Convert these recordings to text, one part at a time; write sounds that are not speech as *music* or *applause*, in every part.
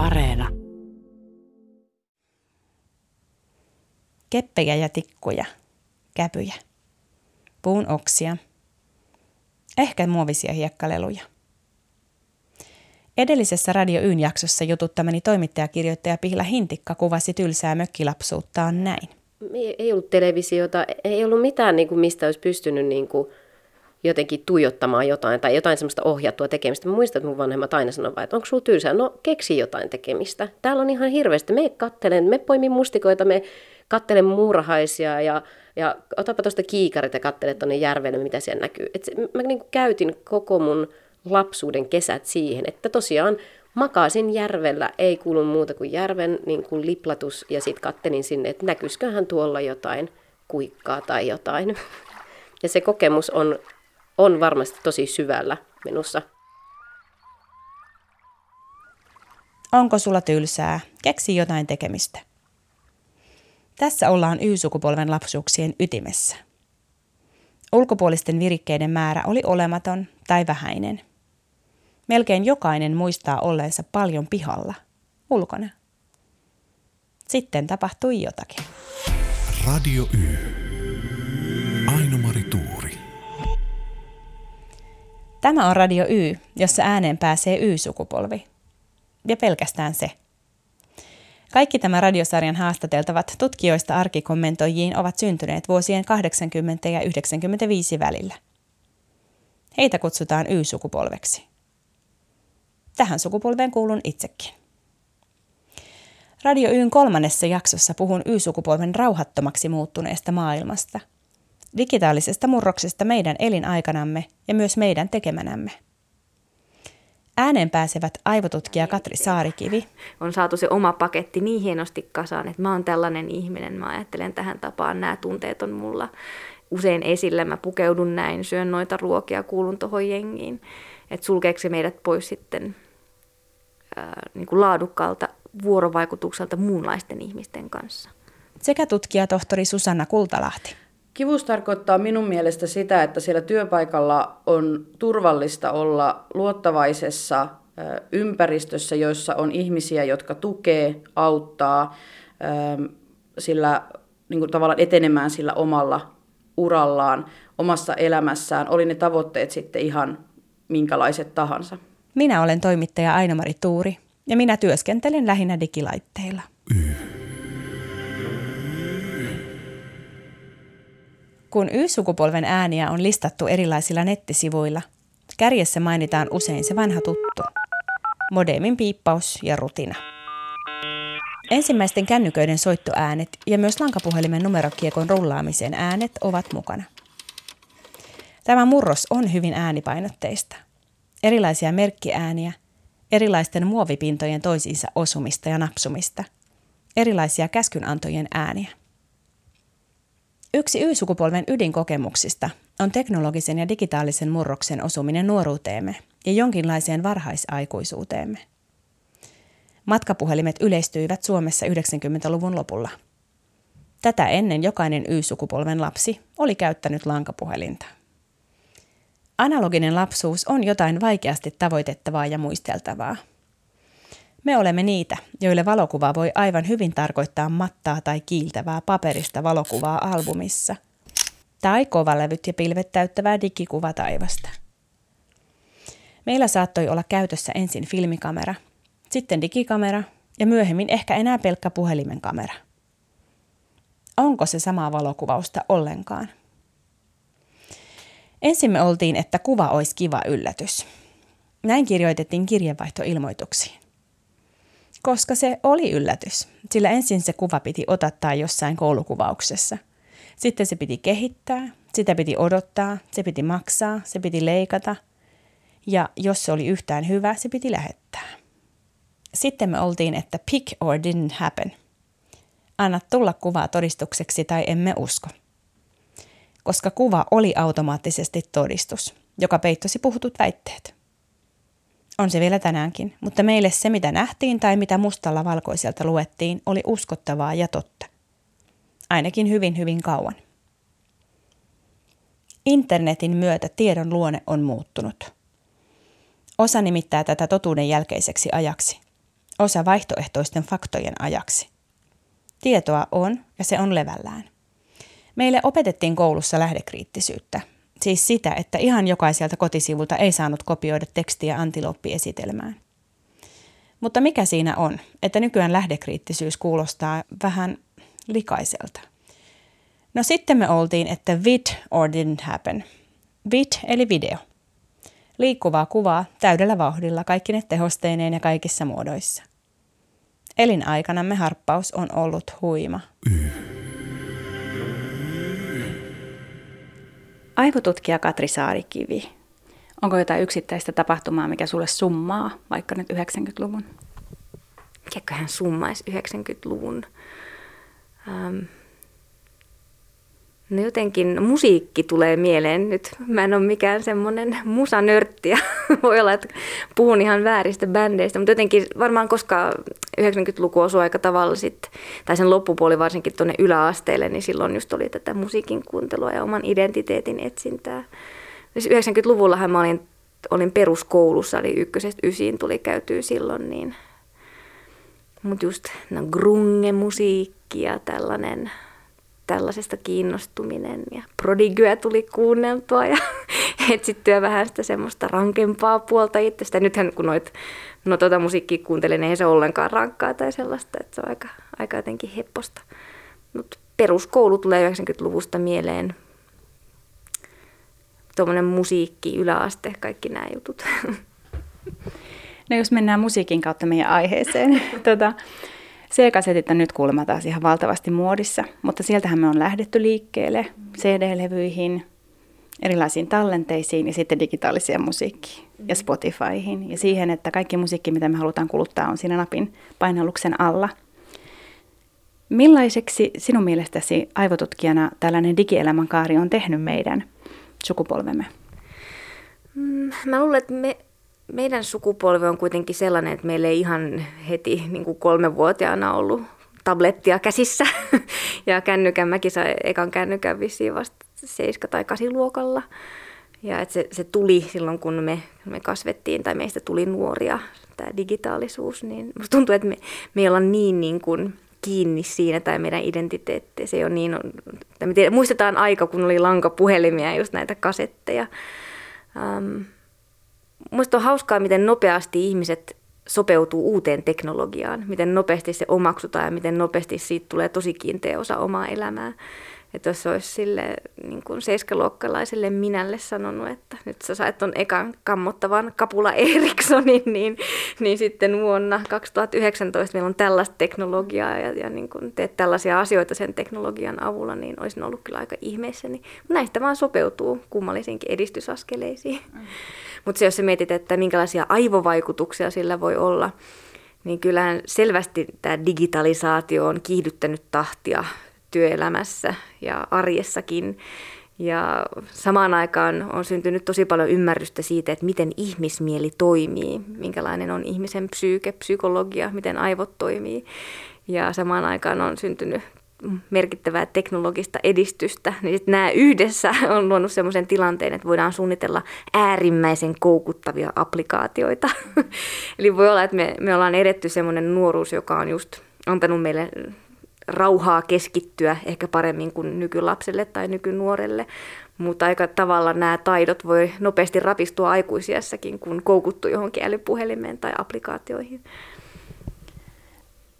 Areena. Keppejä ja tikkuja, käpyjä, puun oksia, ehkä muovisia hiekkaleluja. Edellisessä Radio Yn jaksossa jututtamani toimittajakirjoittaja Pihla Hintikka kuvasi tylsää mökkilapsuuttaan näin. Ei ollut televisiota, ei ollut mitään, niin kuin, mistä olisi pystynyt niin kuin, jotenkin tuijottamaan jotain tai jotain semmoista ohjattua tekemistä. Mä muistan, että mun vanhemmat aina sanoivat, että onko sulla tylsää? No keksi jotain tekemistä. Täällä on ihan hirveästi. Me kattelen, me poimin mustikoita, me kattelen muurahaisia ja, ja otapa tuosta kiikarit ja kattele tuonne järvelle, mitä siellä näkyy. Et se, mä niin käytin koko mun lapsuuden kesät siihen, että tosiaan makasin järvellä, ei kuulu muuta kuin järven niin kuin liplatus ja sitten kattelin sinne, että näkyisiköhän tuolla jotain kuikkaa tai jotain. *laughs* Ja se kokemus on on varmasti tosi syvällä minussa. Onko sulla tylsää? Keksi jotain tekemistä. Tässä ollaan Y-sukupolven lapsuuksien ytimessä. Ulkopuolisten virikkeiden määrä oli olematon tai vähäinen. Melkein jokainen muistaa olleensa paljon pihalla, ulkona. Sitten tapahtui jotakin. Radio Y. Tämä on Radio Y, jossa ääneen pääsee Y-sukupolvi. Ja pelkästään se. Kaikki tämä radiosarjan haastateltavat tutkijoista arkikommentoijiin ovat syntyneet vuosien 80 ja 95 välillä. Heitä kutsutaan Y-sukupolveksi. Tähän sukupolveen kuulun itsekin. Radio Yn kolmannessa jaksossa puhun Y-sukupolven rauhattomaksi muuttuneesta maailmasta – digitaalisesta murroksesta meidän elinaikanamme ja myös meidän tekemänämme. Ääneen pääsevät aivotutkija Katri Saarikivi. On saatu se oma paketti niin hienosti kasaan, että mä oon tällainen ihminen, mä ajattelen tähän tapaan, nämä tunteet on mulla usein esillä, mä pukeudun näin, syön noita ruokia, kuulun tuohon jengiin. Että sulkeeko se meidät pois sitten ää, niin kuin laadukkaalta vuorovaikutukselta muunlaisten ihmisten kanssa. Sekä tutkija tohtori Susanna Kultalahti. Kivus tarkoittaa minun mielestä sitä, että siellä työpaikalla on turvallista olla luottavaisessa ympäristössä, joissa on ihmisiä, jotka tukee, auttaa sillä niin kuin tavallaan etenemään sillä omalla urallaan, omassa elämässään, oli ne tavoitteet sitten ihan minkälaiset tahansa. Minä olen toimittaja Aino-Mari Tuuri ja minä työskentelen lähinnä digilaitteilla. Y. Kun Y-sukupolven ääniä on listattu erilaisilla nettisivuilla, kärjessä mainitaan usein se vanha tuttu. Modemin piippaus ja rutina. Ensimmäisten kännyköiden soittoäänet ja myös lankapuhelimen numerokiekon rullaamisen äänet ovat mukana. Tämä murros on hyvin äänipainotteista. Erilaisia merkkiääniä, erilaisten muovipintojen toisiinsa osumista ja napsumista, erilaisia käskynantojen ääniä. Yksi Y-sukupolven ydinkokemuksista on teknologisen ja digitaalisen murroksen osuminen nuoruuteemme ja jonkinlaiseen varhaisaikuisuuteemme. Matkapuhelimet yleistyivät Suomessa 90-luvun lopulla. Tätä ennen jokainen Y-sukupolven lapsi oli käyttänyt lankapuhelinta. Analoginen lapsuus on jotain vaikeasti tavoitettavaa ja muisteltavaa – me olemme niitä, joille valokuva voi aivan hyvin tarkoittaa mattaa tai kiiltävää paperista valokuvaa albumissa. Tai kovalevyt ja pilvet täyttävää digikuvataivasta. Meillä saattoi olla käytössä ensin filmikamera, sitten digikamera ja myöhemmin ehkä enää pelkkä puhelimen kamera. Onko se samaa valokuvausta ollenkaan? Ensin me oltiin, että kuva olisi kiva yllätys. Näin kirjoitettiin kirjeenvaihtoilmoituksiin koska se oli yllätys, sillä ensin se kuva piti otattaa jossain koulukuvauksessa. Sitten se piti kehittää, sitä piti odottaa, se piti maksaa, se piti leikata ja jos se oli yhtään hyvä, se piti lähettää. Sitten me oltiin, että pick or didn't happen. Anna tulla kuvaa todistukseksi tai emme usko. Koska kuva oli automaattisesti todistus, joka peittosi puhutut väitteet. On se vielä tänäänkin, mutta meille se mitä nähtiin tai mitä mustalla valkoiselta luettiin oli uskottavaa ja totta. Ainakin hyvin hyvin kauan. Internetin myötä tiedon luonne on muuttunut. Osa nimittää tätä totuuden jälkeiseksi ajaksi. osa vaihtoehtoisten faktojen ajaksi. Tietoa on ja se on levällään. Meille opetettiin koulussa lähdekriittisyyttä, siis sitä, että ihan jokaiselta kotisivulta ei saanut kopioida tekstiä antilooppiesitelmään. Mutta mikä siinä on, että nykyään lähdekriittisyys kuulostaa vähän likaiselta? No sitten me oltiin, että vid or didn't happen. Vid eli video. Liikkuvaa kuvaa täydellä vauhdilla kaikkine tehosteineen ja kaikissa muodoissa. Elinaikanamme harppaus on ollut huima. Aivotutkija Katri Saarikivi. Onko jotain yksittäistä tapahtumaa, mikä sulle summaa, vaikka nyt 90-luvun? Mikäköhän summaisi 90-luvun? Ähm, No jotenkin musiikki tulee mieleen nyt. Mä en ole mikään semmoinen musanörtti ja *laughs* voi olla, että puhun ihan vääristä bändeistä, mutta jotenkin varmaan koska 90-luku osui aika tavalla sit, tai sen loppupuoli varsinkin tuonne yläasteelle, niin silloin just oli tätä musiikin kuuntelua ja oman identiteetin etsintää. 90-luvullahan siis mä olin, olin peruskoulussa, eli ykkösestä ysiin tuli käytyä silloin, niin mutta just no, grunge-musiikki ja tällainen tällaisesta kiinnostuminen ja prodigyä tuli kuunneltua ja *laughs* etsittyä vähän sitä semmoista rankempaa puolta itsestä. Nythän kun noit, no tota musiikkia kuuntelen, ei se ollenkaan rankkaa tai sellaista, että se on aika, aika jotenkin hepposta. Mutta peruskoulu tulee 90-luvusta mieleen. Tuommoinen musiikki, yläaste, kaikki nämä jutut. *laughs* No jos mennään musiikin kautta meidän aiheeseen. *laughs* tuota, C-kasetit on nyt kuulemma taas ihan valtavasti muodissa, mutta sieltähän me on lähdetty liikkeelle CD-levyihin, erilaisiin tallenteisiin ja sitten digitaaliseen musiikkiin ja Spotifyhin ja siihen, että kaikki musiikki, mitä me halutaan kuluttaa, on siinä napin painalluksen alla. Millaiseksi sinun mielestäsi aivotutkijana tällainen digielämän kaari on tehnyt meidän sukupolvemme? Mm, mä luulen, että me meidän sukupolvi on kuitenkin sellainen, että meillä ei ihan heti niin kuin kolmevuotiaana ollut tablettia käsissä. *laughs* ja kännykän, mäkin sain ekan kännykän vissiin vasta 7 tai 8 luokalla. Ja että se, se tuli silloin, kun me, me kasvettiin tai meistä tuli nuoria, tämä digitaalisuus. Niin musta tuntuu, että me, me ollaan niin, niin kuin kiinni siinä tai meidän identiteetti. Se on niin, me tiedä, muistetaan aika, kun oli lankapuhelimia just näitä kasetteja. Um, Minusta on hauskaa, miten nopeasti ihmiset sopeutuu uuteen teknologiaan, miten nopeasti se omaksutaan ja miten nopeasti siitä tulee tosi kiinteä osa omaa elämää. Että jos olisi sille niin kuin seiskaluokkalaiselle minälle sanonut, että nyt sä sait ton ekan kammottavan Kapula Erikssonin, *laughs* niin, niin sitten vuonna 2019 meillä on tällaista teknologiaa ja, ja niin kuin teet tällaisia asioita sen teknologian avulla, niin olisin ollut kyllä aika ihmeissäni. Näistä vaan sopeutuu kummallisiinkin edistysaskeleisiin. Mm. Mutta jos sä mietit, että minkälaisia aivovaikutuksia sillä voi olla, niin kyllähän selvästi tämä digitalisaatio on kiihdyttänyt tahtia työelämässä ja arjessakin. Ja samaan aikaan on syntynyt tosi paljon ymmärrystä siitä, että miten ihmismieli toimii, minkälainen on ihmisen psyyke, psykologia, miten aivot toimii. Ja samaan aikaan on syntynyt merkittävää teknologista edistystä, niin nämä yhdessä *laughs* on luonut sellaisen tilanteen, että voidaan suunnitella äärimmäisen koukuttavia applikaatioita. *laughs* Eli voi olla, että me, me ollaan edetty semmoinen nuoruus, joka on just antanut meille rauhaa keskittyä ehkä paremmin kuin nykylapselle tai nykynuorelle. Mutta aika tavalla nämä taidot voi nopeasti rapistua aikuisiassakin, kun koukuttu johonkin älypuhelimeen tai applikaatioihin.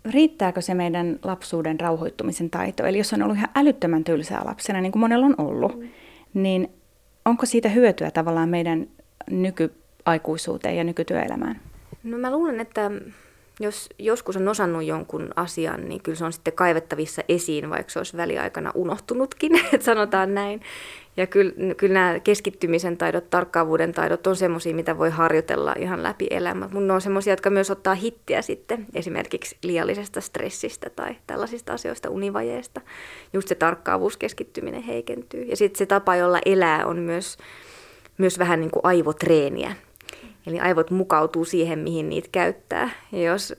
Riittääkö se meidän lapsuuden rauhoittumisen taito? Eli jos on ollut ihan älyttömän tylsää lapsena, niin kuin monella on ollut, mm. niin onko siitä hyötyä tavallaan meidän nykyaikuisuuteen ja nykytyöelämään? No mä luulen, että jos joskus on osannut jonkun asian, niin kyllä se on sitten kaivettavissa esiin, vaikka se olisi väliaikana unohtunutkin, *laughs* että sanotaan näin. Ja kyllä, kyllä nämä keskittymisen taidot, tarkkaavuuden taidot on semmoisia, mitä voi harjoitella ihan läpi elämä. Mutta ne on semmoisia, jotka myös ottaa hittiä sitten esimerkiksi liiallisesta stressistä tai tällaisista asioista, univajeesta. Just se tarkkaavuus, keskittyminen heikentyy. Ja sitten se tapa, jolla elää, on myös, myös vähän niin kuin aivotreeniä. Eli aivot mukautuu siihen, mihin niitä käyttää. Ja jos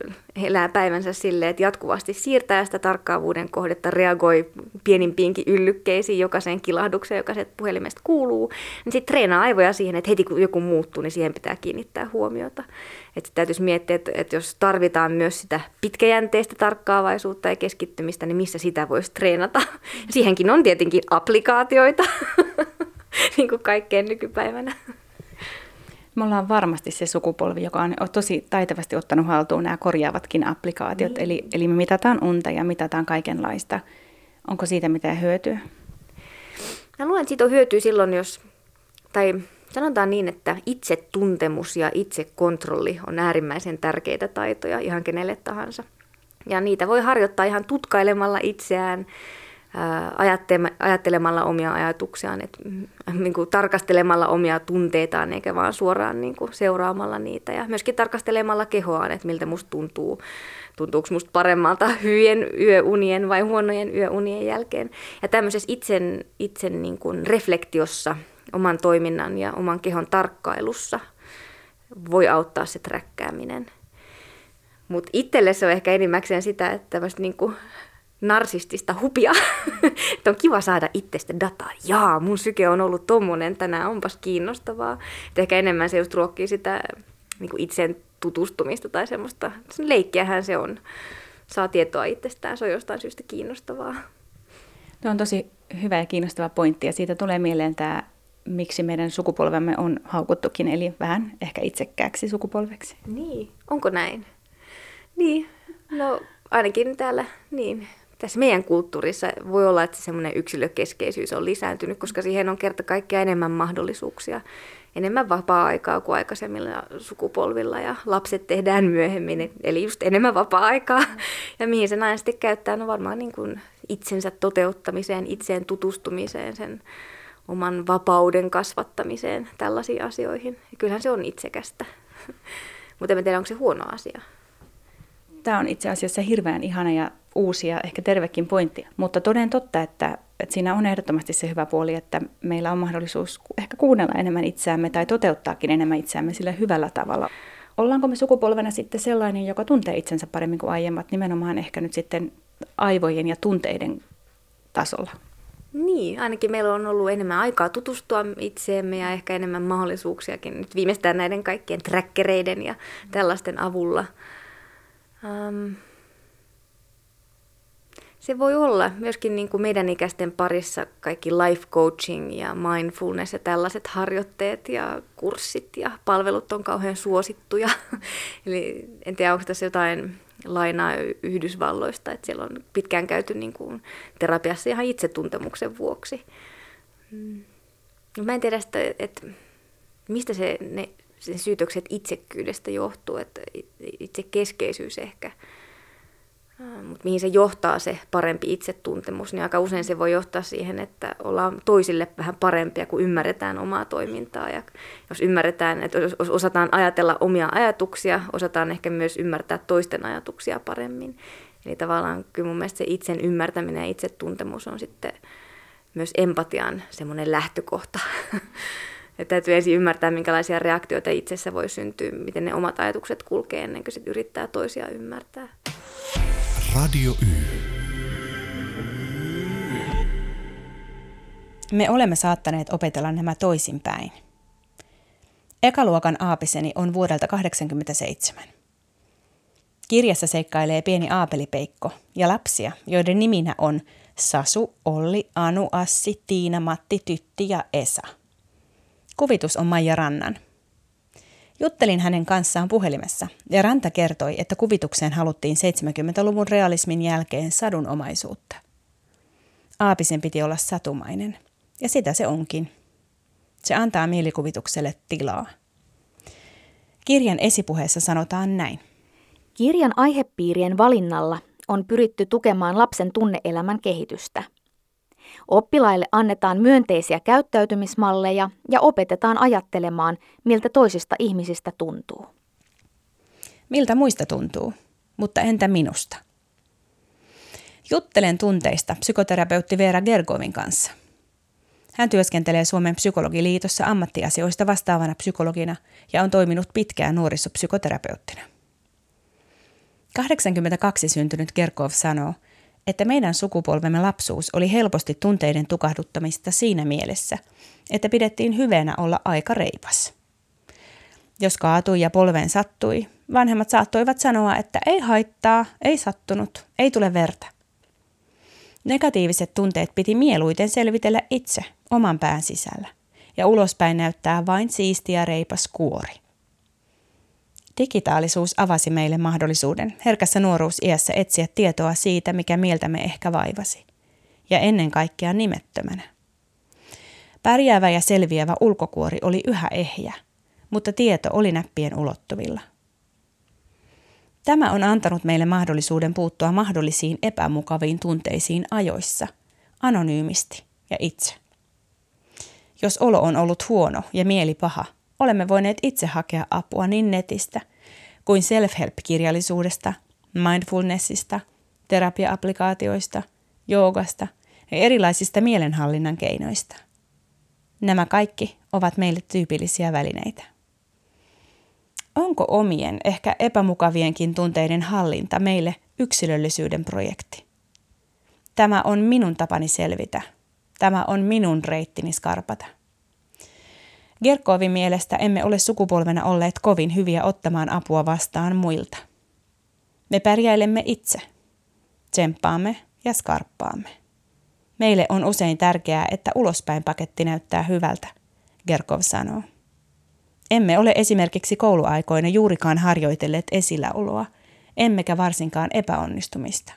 elää päivänsä silleen, että jatkuvasti siirtää sitä tarkkaavuuden kohdetta, reagoi pienimpiinkin yllykkeisiin, jokaiseen kilahdukseen, joka se puhelimesta kuuluu, niin sitten treenaa aivoja siihen, että heti kun joku muuttuu, niin siihen pitää kiinnittää huomiota. Että täytyisi miettiä, että, jos tarvitaan myös sitä pitkäjänteistä tarkkaavaisuutta ja keskittymistä, niin missä sitä voisi treenata. Siihenkin on tietenkin applikaatioita, *laughs* niin kuin kaikkeen nykypäivänä. Me ollaan varmasti se sukupolvi, joka on tosi taitavasti ottanut haltuun nämä korjaavatkin applikaatiot. Niin. Eli, eli me mitataan unta ja mitataan kaikenlaista. Onko siitä mitään hyötyä? Mä luulen, että siitä on hyötyä silloin, jos, tai sanotaan niin, että itsetuntemus ja itsekontrolli on äärimmäisen tärkeitä taitoja ihan kenelle tahansa. Ja niitä voi harjoittaa ihan tutkailemalla itseään, ajattelemalla omia ajatuksiaan, että mm, niin kuin tarkastelemalla omia tunteitaan eikä vaan suoraan niin kuin seuraamalla niitä ja myöskin tarkastelemalla kehoaan, että miltä musta tuntuu, tuntuuko musta paremmalta *laughs* hyvien yöunien vai huonojen yöunien jälkeen. Ja tämmöisessä itsen, itsen niin kuin reflektiossa, oman toiminnan ja oman kehon tarkkailussa voi auttaa se träkkääminen. Mutta itselle se on ehkä enimmäkseen sitä, että niin kuin narsistista hupia, *laughs* että on kiva saada itsestä dataa. Jaa, mun syke on ollut tommonen tänään, onpas kiinnostavaa. Et ehkä enemmän se just ruokkii sitä niin kuin itseen tutustumista tai semmoista. Leikkiähän se on. Saa tietoa itsestään, se on jostain syystä kiinnostavaa. Tuo on tosi hyvä ja kiinnostava pointti ja siitä tulee mieleen tämä, miksi meidän sukupolvemme on haukuttukin, eli vähän ehkä itsekkääksi sukupolveksi. Niin, onko näin? Niin, no ainakin täällä, niin tässä meidän kulttuurissa voi olla, että semmoinen yksilökeskeisyys on lisääntynyt, koska siihen on kerta kaikkea enemmän mahdollisuuksia, enemmän vapaa-aikaa kuin aikaisemmilla sukupolvilla ja lapset tehdään myöhemmin, eli just enemmän vapaa-aikaa. Ja mihin se aina sitten käyttää, no varmaan niin kuin itsensä toteuttamiseen, itseen tutustumiseen, sen oman vapauden kasvattamiseen, tällaisiin asioihin. Ja kyllähän se on itsekästä, *laughs* mutta en tiedä, onko se huono asia. Tämä on itse asiassa hirveän ihana ja uusi ja ehkä tervekin pointti. Mutta toden totta, että, että siinä on ehdottomasti se hyvä puoli, että meillä on mahdollisuus ehkä kuunnella enemmän itseämme tai toteuttaakin enemmän itseämme sillä hyvällä tavalla. Ollaanko me sukupolvena sitten sellainen, joka tuntee itsensä paremmin kuin aiemmat, nimenomaan ehkä nyt sitten aivojen ja tunteiden tasolla? Niin, ainakin meillä on ollut enemmän aikaa tutustua itseemme ja ehkä enemmän mahdollisuuksiakin nyt viimeistään näiden kaikkien trackereiden ja tällaisten avulla. Um, se voi olla myöskin niin kuin meidän ikäisten parissa kaikki life coaching ja mindfulness ja tällaiset harjoitteet ja kurssit ja palvelut on kauhean suosittuja. *laughs* Eli en tiedä, onko tässä jotain lainaa Yhdysvalloista, että siellä on pitkään käyty niin kuin terapiassa ihan itsetuntemuksen vuoksi. Mm. Mä en tiedä sitä, että mistä se, ne, se syytökset itsekkyydestä johtuu, että itse keskeisyys ehkä – mutta mihin se johtaa se parempi itsetuntemus, niin aika usein se voi johtaa siihen, että ollaan toisille vähän parempia, kun ymmärretään omaa toimintaa. Ja jos ymmärretään, että jos osataan ajatella omia ajatuksia, osataan ehkä myös ymmärtää toisten ajatuksia paremmin. Eli tavallaan kyllä mun mielestä se itsen ymmärtäminen ja itsetuntemus on sitten myös empatian semmoinen lähtökohta. *laughs* että täytyy ensin ymmärtää, minkälaisia reaktioita itsessä voi syntyä, miten ne omat ajatukset kulkee ennen kuin sit yrittää toisia ymmärtää. Radio Y. Me olemme saattaneet opetella nämä toisinpäin. Ekaluokan aapiseni on vuodelta 1987. Kirjassa seikkailee pieni aapelipeikko ja lapsia, joiden niminä on Sasu, Olli, Anu, Assi, Tiina, Matti, Tytti ja Esa. Kuvitus on Maija Rannan – Juttelin hänen kanssaan puhelimessa ja Ranta kertoi, että kuvitukseen haluttiin 70-luvun realismin jälkeen sadunomaisuutta. Aapisen piti olla satumainen, ja sitä se onkin. Se antaa mielikuvitukselle tilaa. Kirjan esipuheessa sanotaan näin. Kirjan aihepiirien valinnalla on pyritty tukemaan lapsen tunneelämän kehitystä – Oppilaille annetaan myönteisiä käyttäytymismalleja ja opetetaan ajattelemaan, miltä toisista ihmisistä tuntuu. Miltä muista tuntuu, mutta entä minusta? Juttelen tunteista psykoterapeutti Veera Gergovin kanssa. Hän työskentelee Suomen psykologiliitossa ammattiasioista vastaavana psykologina ja on toiminut pitkään nuorisopsykoterapeuttina. 82 syntynyt Kerkov sanoo, että meidän sukupolvemme lapsuus oli helposti tunteiden tukahduttamista siinä mielessä, että pidettiin hyvänä olla aika reipas. Jos kaatui ja polveen sattui, vanhemmat saattoivat sanoa, että ei haittaa, ei sattunut, ei tule verta. Negatiiviset tunteet piti mieluiten selvitellä itse oman pään sisällä, ja ulospäin näyttää vain siistiä reipas kuori. Digitaalisuus avasi meille mahdollisuuden herkässä nuoruusiässä etsiä tietoa siitä, mikä mieltämme ehkä vaivasi, ja ennen kaikkea nimettömänä. Pärjäävä ja selviävä ulkokuori oli yhä ehjä, mutta tieto oli näppien ulottuvilla. Tämä on antanut meille mahdollisuuden puuttua mahdollisiin epämukaviin tunteisiin ajoissa, anonyymisti ja itse. Jos olo on ollut huono ja mieli paha, olemme voineet itse hakea apua niin netistä kuin self-help-kirjallisuudesta, mindfulnessista, terapia-applikaatioista, joogasta ja erilaisista mielenhallinnan keinoista. Nämä kaikki ovat meille tyypillisiä välineitä. Onko omien, ehkä epämukavienkin tunteiden hallinta meille yksilöllisyyden projekti? Tämä on minun tapani selvitä. Tämä on minun reittini skarpata. Gerkovin mielestä emme ole sukupolvena olleet kovin hyviä ottamaan apua vastaan muilta. Me pärjäilemme itse. Tsemppaamme ja skarppaamme. Meille on usein tärkeää, että ulospäin paketti näyttää hyvältä, Gerkov sanoo. Emme ole esimerkiksi kouluaikoina juurikaan harjoitelleet esilläoloa, emmekä varsinkaan epäonnistumista.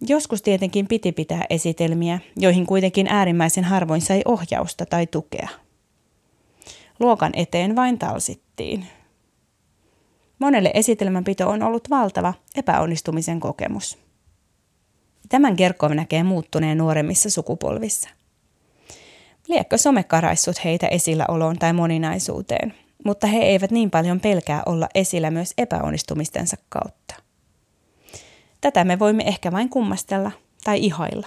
Joskus tietenkin piti pitää esitelmiä, joihin kuitenkin äärimmäisen harvoin sai ohjausta tai tukea. Luokan eteen vain talsittiin. Monelle esitelmänpito on ollut valtava epäonnistumisen kokemus. Tämän Kerkov näkee muuttuneen nuoremmissa sukupolvissa – Liekkö some karaissut heitä esilläoloon tai moninaisuuteen, mutta he eivät niin paljon pelkää olla esillä myös epäonnistumistensa kautta. Tätä me voimme ehkä vain kummastella tai ihailla.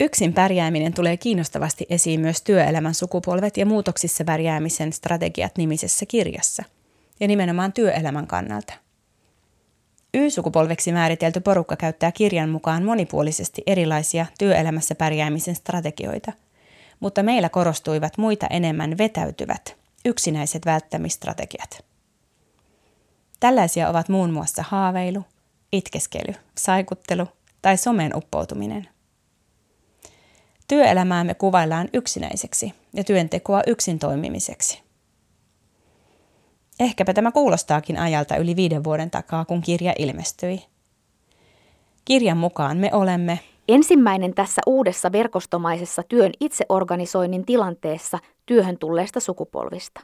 Yksin pärjääminen tulee kiinnostavasti esiin myös työelämän sukupolvet ja muutoksissa pärjäämisen strategiat nimisessä kirjassa, ja nimenomaan työelämän kannalta. Y-sukupolveksi määritelty porukka käyttää kirjan mukaan monipuolisesti erilaisia työelämässä pärjäämisen strategioita, mutta meillä korostuivat muita enemmän vetäytyvät, yksinäiset välttämistrategiat. Tällaisia ovat muun muassa haaveilu, itkeskely, saikuttelu tai somen uppoutuminen. Työelämäämme kuvaillaan yksinäiseksi ja työntekoa yksin toimimiseksi. Ehkäpä tämä kuulostaakin ajalta yli viiden vuoden takaa, kun kirja ilmestyi. Kirjan mukaan me olemme ensimmäinen tässä uudessa verkostomaisessa työn itseorganisoinnin tilanteessa työhön tulleesta sukupolvista.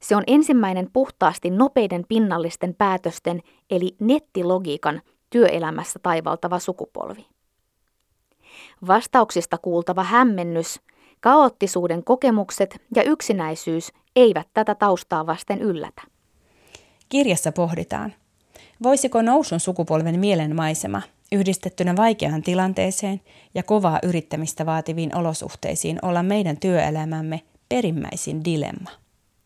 Se on ensimmäinen puhtaasti nopeiden pinnallisten päätösten eli nettilogiikan työelämässä taivaltava sukupolvi. Vastauksista kuultava hämmennys, kaoottisuuden kokemukset ja yksinäisyys eivät tätä taustaa vasten yllätä. Kirjassa pohditaan, voisiko nousun sukupolven mielenmaisema yhdistettynä vaikeaan tilanteeseen ja kovaa yrittämistä vaativiin olosuhteisiin olla meidän työelämämme perimmäisin dilemma.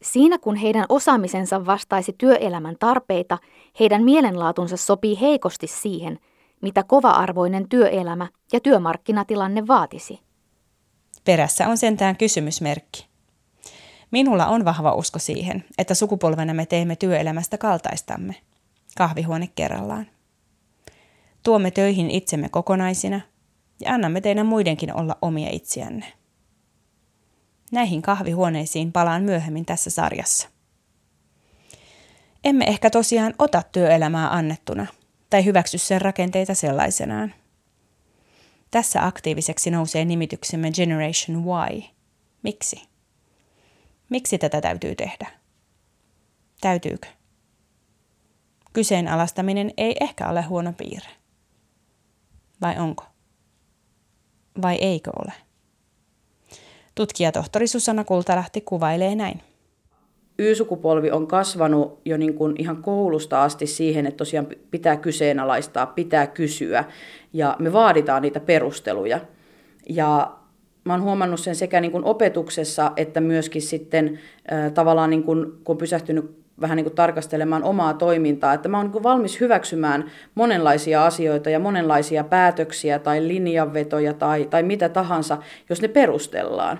Siinä kun heidän osaamisensa vastaisi työelämän tarpeita, heidän mielenlaatunsa sopii heikosti siihen, mitä kova-arvoinen työelämä ja työmarkkinatilanne vaatisi. Perässä on sentään kysymysmerkki. Minulla on vahva usko siihen, että sukupolvena me teemme työelämästä kaltaistamme, kahvihuone kerrallaan. Tuomme töihin itsemme kokonaisina ja annamme teidän muidenkin olla omia itsiänne. Näihin kahvihuoneisiin palaan myöhemmin tässä sarjassa. Emme ehkä tosiaan ota työelämää annettuna tai hyväksy sen rakenteita sellaisenaan. Tässä aktiiviseksi nousee nimityksemme Generation Y. Miksi? Miksi tätä täytyy tehdä? Täytyykö? Kyseenalaistaminen ei ehkä ole huono piirre. Vai onko? Vai eikö ole? Tutkija tohtori Susanna Kultalahti kuvailee näin. Y-sukupolvi on kasvanut jo niin kuin ihan koulusta asti siihen, että tosiaan pitää kyseenalaistaa, pitää kysyä ja me vaaditaan niitä perusteluja. Ja mä oon huomannut sen sekä niin kuin opetuksessa että myöskin sitten äh, tavallaan niin kuin, kun on pysähtynyt vähän niin kuin tarkastelemaan omaa toimintaa, että mä oon niin valmis hyväksymään monenlaisia asioita ja monenlaisia päätöksiä tai linjanvetoja tai, tai mitä tahansa, jos ne perustellaan.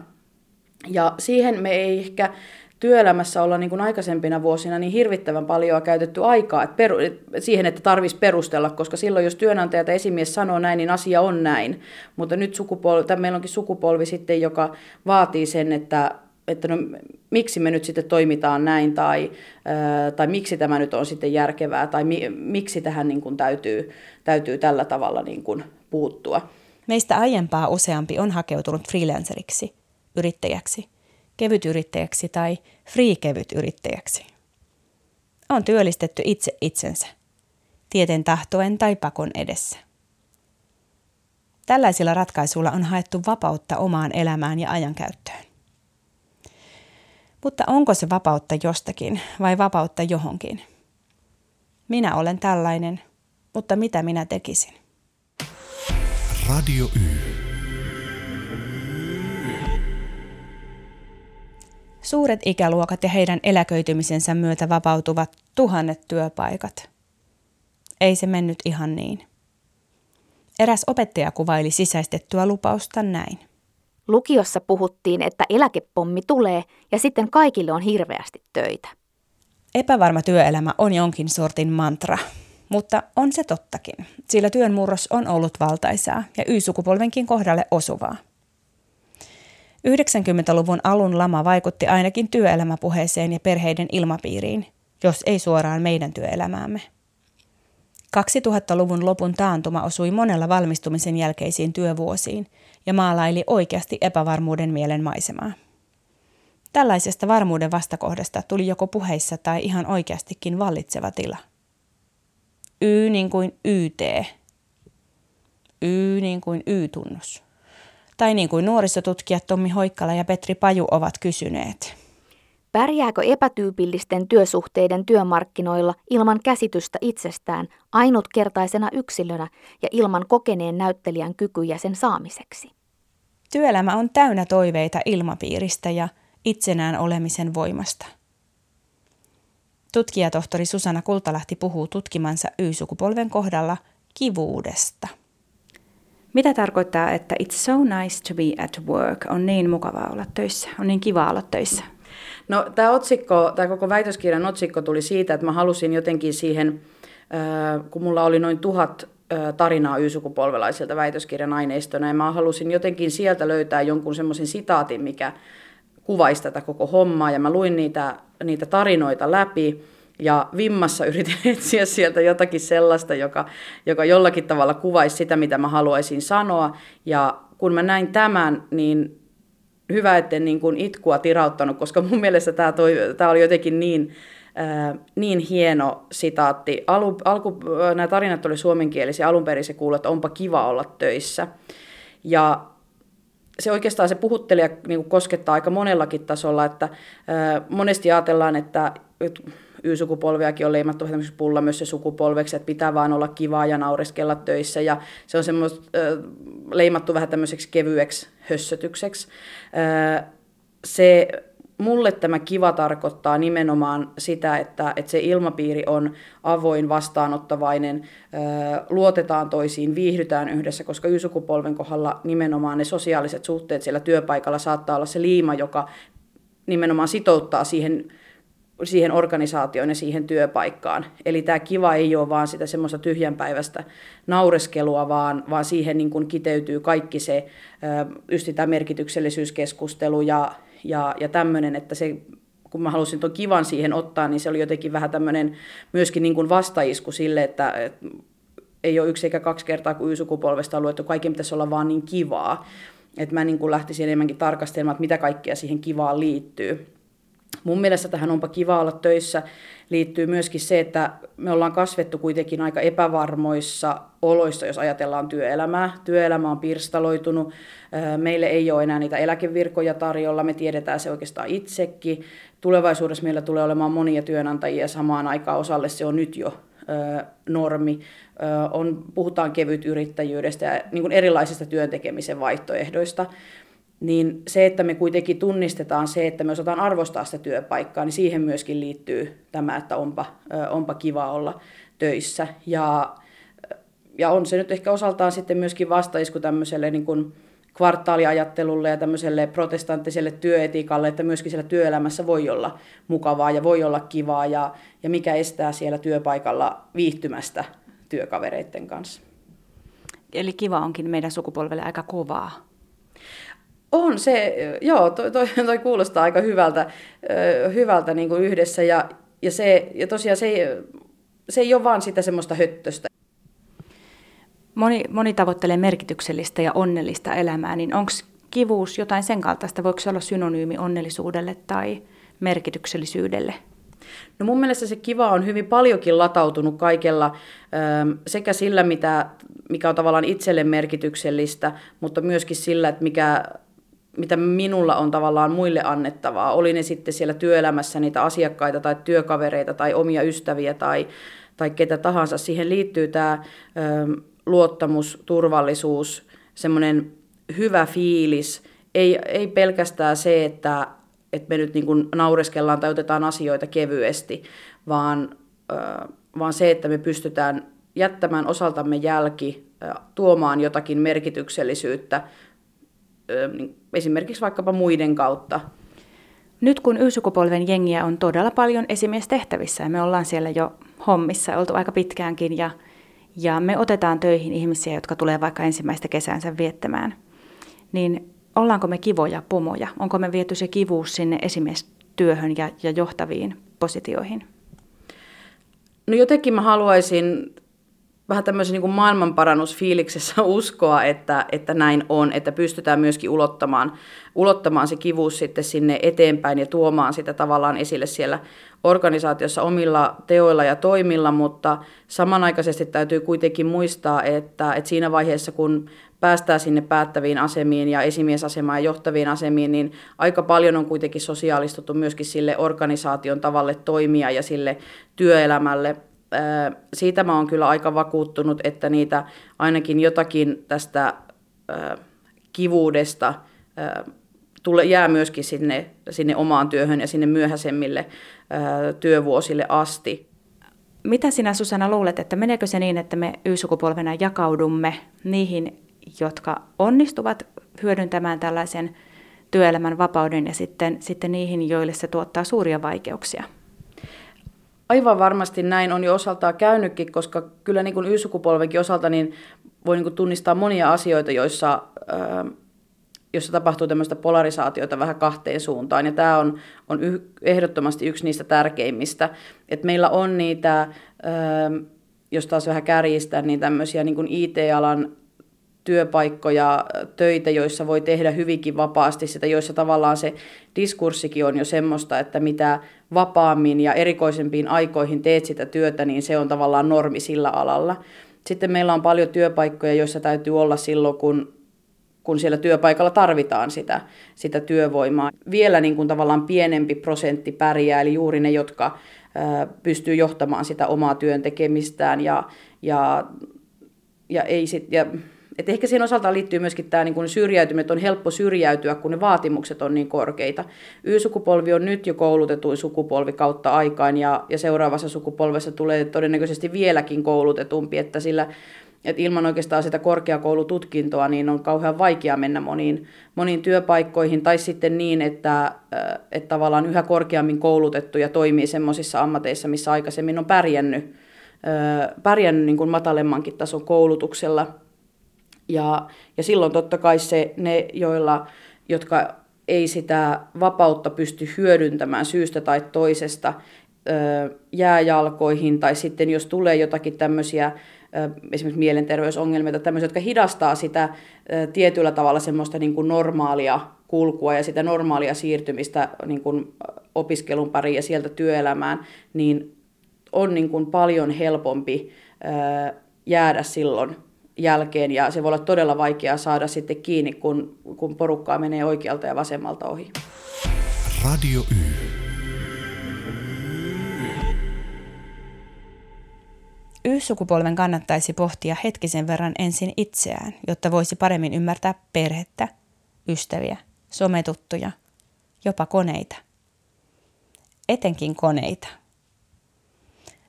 Ja siihen me ei ehkä työelämässä olla niin kuin aikaisempina vuosina niin hirvittävän paljon käytetty aikaa että peru, siihen, että tarvitsisi perustella, koska silloin jos työnantaja tai esimies sanoo näin, niin asia on näin. Mutta nyt sukupolvi, tai meillä onkin sukupolvi sitten, joka vaatii sen, että että no, miksi me nyt sitten toimitaan näin, tai, tai miksi tämä nyt on sitten järkevää, tai mi, miksi tähän niin kuin täytyy, täytyy tällä tavalla niin kuin puuttua. Meistä aiempaa useampi on hakeutunut freelanceriksi, yrittäjäksi, kevytyrittäjäksi tai free-kevytyrittäjäksi. On työllistetty itse itsensä, tieten tahtoen tai pakon edessä. Tällaisilla ratkaisuilla on haettu vapautta omaan elämään ja ajankäyttöön. Mutta onko se vapautta jostakin vai vapautta johonkin? Minä olen tällainen, mutta mitä minä tekisin? Radio Y. Suuret ikäluokat ja heidän eläköitymisensä myötä vapautuvat tuhannet työpaikat. Ei se mennyt ihan niin. Eräs opettaja kuvaili sisäistettyä lupausta näin. Lukiossa puhuttiin, että eläkepommi tulee ja sitten kaikille on hirveästi töitä. Epävarma työelämä on jonkin sortin mantra, mutta on se tottakin, sillä työn murros on ollut valtaisaa ja Y-sukupolvenkin kohdalle osuvaa. 90-luvun alun lama vaikutti ainakin työelämäpuheeseen ja perheiden ilmapiiriin, jos ei suoraan meidän työelämäämme. 2000-luvun lopun taantuma osui monella valmistumisen jälkeisiin työvuosiin ja maalaili oikeasti epävarmuuden mielen maisemaa. Tällaisesta varmuuden vastakohdasta tuli joko puheissa tai ihan oikeastikin vallitseva tila. Y niin kuin YT. Y niin kuin Y-tunnus. Tai niin kuin nuorisotutkijat Tommi Hoikkala ja Petri Paju ovat kysyneet – Pärjääkö epätyypillisten työsuhteiden työmarkkinoilla ilman käsitystä itsestään ainutkertaisena yksilönä ja ilman kokeneen näyttelijän kykyjä sen saamiseksi? Työelämä on täynnä toiveita ilmapiiristä ja itsenään olemisen voimasta. Tutkijatohtori Susanna Kultalahti puhuu tutkimansa Y-sukupolven kohdalla kivuudesta. Mitä tarkoittaa, että it's so nice to be at work, on niin mukavaa olla töissä, on niin kiva olla töissä? No tämä otsikko, tämä koko väitöskirjan otsikko tuli siitä, että mä halusin jotenkin siihen, kun mulla oli noin tuhat tarinaa Y-sukupolvelaisilta väitöskirjan aineistona, ja mä halusin jotenkin sieltä löytää jonkun semmoisen sitaatin, mikä kuvaisi tätä koko hommaa, ja mä luin niitä, niitä tarinoita läpi, ja vimmassa yritin *laughs* etsiä sieltä jotakin sellaista, joka, joka jollakin tavalla kuvaisi sitä, mitä mä haluaisin sanoa, ja kun mä näin tämän, niin hyvä, etten niin kuin itkua tirauttanut, koska mun mielestä tämä, toi, tämä oli jotenkin niin, äh, niin hieno sitaatti. Alu, alku, nämä tarinat oli suomenkielisiä, alun perin se kuului, että onpa kiva olla töissä. Ja se oikeastaan se puhuttelija niin kuin koskettaa aika monellakin tasolla, että äh, monesti ajatellaan, että Y-sukupolviakin on leimattu pulla myös se sukupolveksi, että pitää vaan olla kivaa ja naureskella töissä. Ja se on semmoista äh, leimattu vähän tämmöiseksi kevyeksi hössötykseksi. Äh, se mulle tämä kiva tarkoittaa nimenomaan sitä, että, että se ilmapiiri on avoin, vastaanottavainen, luotetaan toisiin, viihdytään yhdessä, koska Y-sukupolven kohdalla nimenomaan ne sosiaaliset suhteet siellä työpaikalla saattaa olla se liima, joka nimenomaan sitouttaa siihen siihen organisaatioon ja siihen työpaikkaan. Eli tämä kiva ei ole vaan sitä semmoista tyhjänpäiväistä naureskelua, vaan, vaan siihen niin kuin kiteytyy kaikki se, just tämä merkityksellisyyskeskustelu ja, ja, ja tämmöinen, että se kun mä halusin tuon kivan siihen ottaa, niin se oli jotenkin vähän tämmöinen myöskin niin kuin vastaisku sille, että, ei ole yksi eikä kaksi kertaa, kun Y-sukupolvesta ollut, että kaikki pitäisi olla vaan niin kivaa. Että mä niin kuin lähtisin enemmänkin tarkastelemaan, että mitä kaikkea siihen kivaan liittyy. Mun mielestä tähän onpa kiva olla töissä liittyy myöskin se, että me ollaan kasvettu kuitenkin aika epävarmoissa oloissa, jos ajatellaan työelämää. Työelämä on pirstaloitunut, meille ei ole enää niitä eläkevirkoja tarjolla, me tiedetään se oikeastaan itsekin. Tulevaisuudessa meillä tulee olemaan monia työnantajia samaan aikaan, osalle se on nyt jo normi. On, puhutaan kevyt yrittäjyydestä ja niin erilaisista työntekemisen vaihtoehdoista niin se, että me kuitenkin tunnistetaan se, että me osataan arvostaa sitä työpaikkaa, niin siihen myöskin liittyy tämä, että onpa, onpa kiva olla töissä. Ja, ja on se nyt ehkä osaltaan sitten myöskin vastaisku tämmöiselle niin kuin kvartaaliajattelulle ja tämmöiselle protestanttiselle työetiikalle, että myöskin siellä työelämässä voi olla mukavaa ja voi olla kivaa ja, ja mikä estää siellä työpaikalla viihtymästä työkavereiden kanssa. Eli kiva onkin meidän sukupolvelle aika kovaa. On se, joo, toi, toi, toi kuulostaa aika hyvältä, hyvältä niin kuin yhdessä ja, ja, se, ja tosiaan se ei, se ei ole vaan sitä semmoista höttöstä. Moni, moni tavoittelee merkityksellistä ja onnellista elämää, niin onko kivuus jotain sen kaltaista? Voiko se olla synonyymi onnellisuudelle tai merkityksellisyydelle? No mun mielestä se kiva on hyvin paljonkin latautunut kaikella sekä sillä, mitä, mikä on tavallaan itselle merkityksellistä, mutta myöskin sillä, että mikä mitä minulla on tavallaan muille annettavaa. Oli ne sitten siellä työelämässä niitä asiakkaita tai työkavereita tai omia ystäviä tai, tai ketä tahansa. Siihen liittyy tämä luottamus, turvallisuus, semmoinen hyvä fiilis. Ei, ei pelkästään se, että, että me nyt niin kuin naureskellaan tai otetaan asioita kevyesti, vaan, ö, vaan se, että me pystytään jättämään osaltamme jälki, tuomaan jotakin merkityksellisyyttä esimerkiksi vaikkapa muiden kautta. Nyt kun Y-sukupolven jengiä on todella paljon esimiestehtävissä ja me ollaan siellä jo hommissa oltu aika pitkäänkin ja, ja me otetaan töihin ihmisiä, jotka tulee vaikka ensimmäistä kesänsä viettämään, niin ollaanko me kivoja pomoja? Onko me viety se kivuus sinne esimiestyöhön ja, ja johtaviin positioihin? No jotenkin mä haluaisin vähän tämmöisen niin maailmanparannusfiiliksessä *laughs* uskoa, että, että näin on, että pystytään myöskin ulottamaan, ulottamaan se kivuus sitten sinne eteenpäin ja tuomaan sitä tavallaan esille siellä organisaatiossa omilla teoilla ja toimilla, mutta samanaikaisesti täytyy kuitenkin muistaa, että, että siinä vaiheessa, kun päästään sinne päättäviin asemiin ja esimiesasemaan ja johtaviin asemiin, niin aika paljon on kuitenkin sosiaalistuttu myöskin sille organisaation tavalle toimia ja sille työelämälle siitä mä oon kyllä aika vakuuttunut, että niitä ainakin jotakin tästä kivuudesta jää myöskin sinne, sinne omaan työhön ja sinne myöhäisemmille työvuosille asti. Mitä sinä Susanna luulet, että meneekö se niin, että me Y-sukupolvena jakaudumme niihin, jotka onnistuvat hyödyntämään tällaisen työelämän vapauden ja sitten, sitten niihin, joille se tuottaa suuria vaikeuksia? Aivan varmasti näin on jo osaltaan käynytkin, koska kyllä niin kuin Y-sukupolvenkin osalta niin voi niin kuin tunnistaa monia asioita, joissa, äh, joissa tapahtuu tämmöistä polarisaatiota vähän kahteen suuntaan. Ja tämä on, on yh, ehdottomasti yksi niistä tärkeimmistä, että meillä on niitä, äh, jos taas vähän kärjistää, niin tämmöisiä niin kuin IT-alan työpaikkoja, töitä, joissa voi tehdä hyvinkin vapaasti sitä, joissa tavallaan se diskurssikin on jo semmoista, että mitä vapaammin ja erikoisempiin aikoihin teet sitä työtä, niin se on tavallaan normi sillä alalla. Sitten meillä on paljon työpaikkoja, joissa täytyy olla silloin, kun, kun siellä työpaikalla tarvitaan sitä, sitä työvoimaa. Vielä niin kuin tavallaan pienempi prosentti pärjää, eli juuri ne, jotka pystyy johtamaan sitä omaa työn tekemistään ja, ja, ja, ei sit, ja et ehkä siihen osaltaan liittyy myöskin tämä niin syrjäytyminen, että on helppo syrjäytyä, kun ne vaatimukset on niin korkeita. Y-sukupolvi on nyt jo koulutetuin sukupolvi kautta aikaan ja, ja seuraavassa sukupolvessa tulee todennäköisesti vieläkin koulutetumpi, että sillä että ilman oikeastaan sitä korkeakoulututkintoa niin on kauhean vaikea mennä moniin, moniin työpaikkoihin tai sitten niin, että, että tavallaan yhä korkeammin koulutettuja toimii semmoisissa ammateissa, missä aikaisemmin on pärjännyt, pärjännyt niin kuin matalemmankin tason koulutuksella – ja, ja silloin totta kai se, ne, joilla, jotka ei sitä vapautta pysty hyödyntämään syystä tai toisesta, jää jalkoihin, tai sitten jos tulee jotakin tämmöisiä esimerkiksi mielenterveysongelmia tai tämmöisiä, jotka hidastaa sitä tietyllä tavalla semmoista niin kuin normaalia kulkua ja sitä normaalia siirtymistä niin kuin opiskelun pariin ja sieltä työelämään, niin on niin kuin paljon helpompi jäädä silloin jälkeen ja se voi olla todella vaikeaa saada sitten kiinni, kun, kun porukkaa menee oikealta ja vasemmalta ohi. Radio Y. Y-sukupolven kannattaisi pohtia hetkisen verran ensin itseään, jotta voisi paremmin ymmärtää perhettä, ystäviä, sometuttuja, jopa koneita. Etenkin koneita.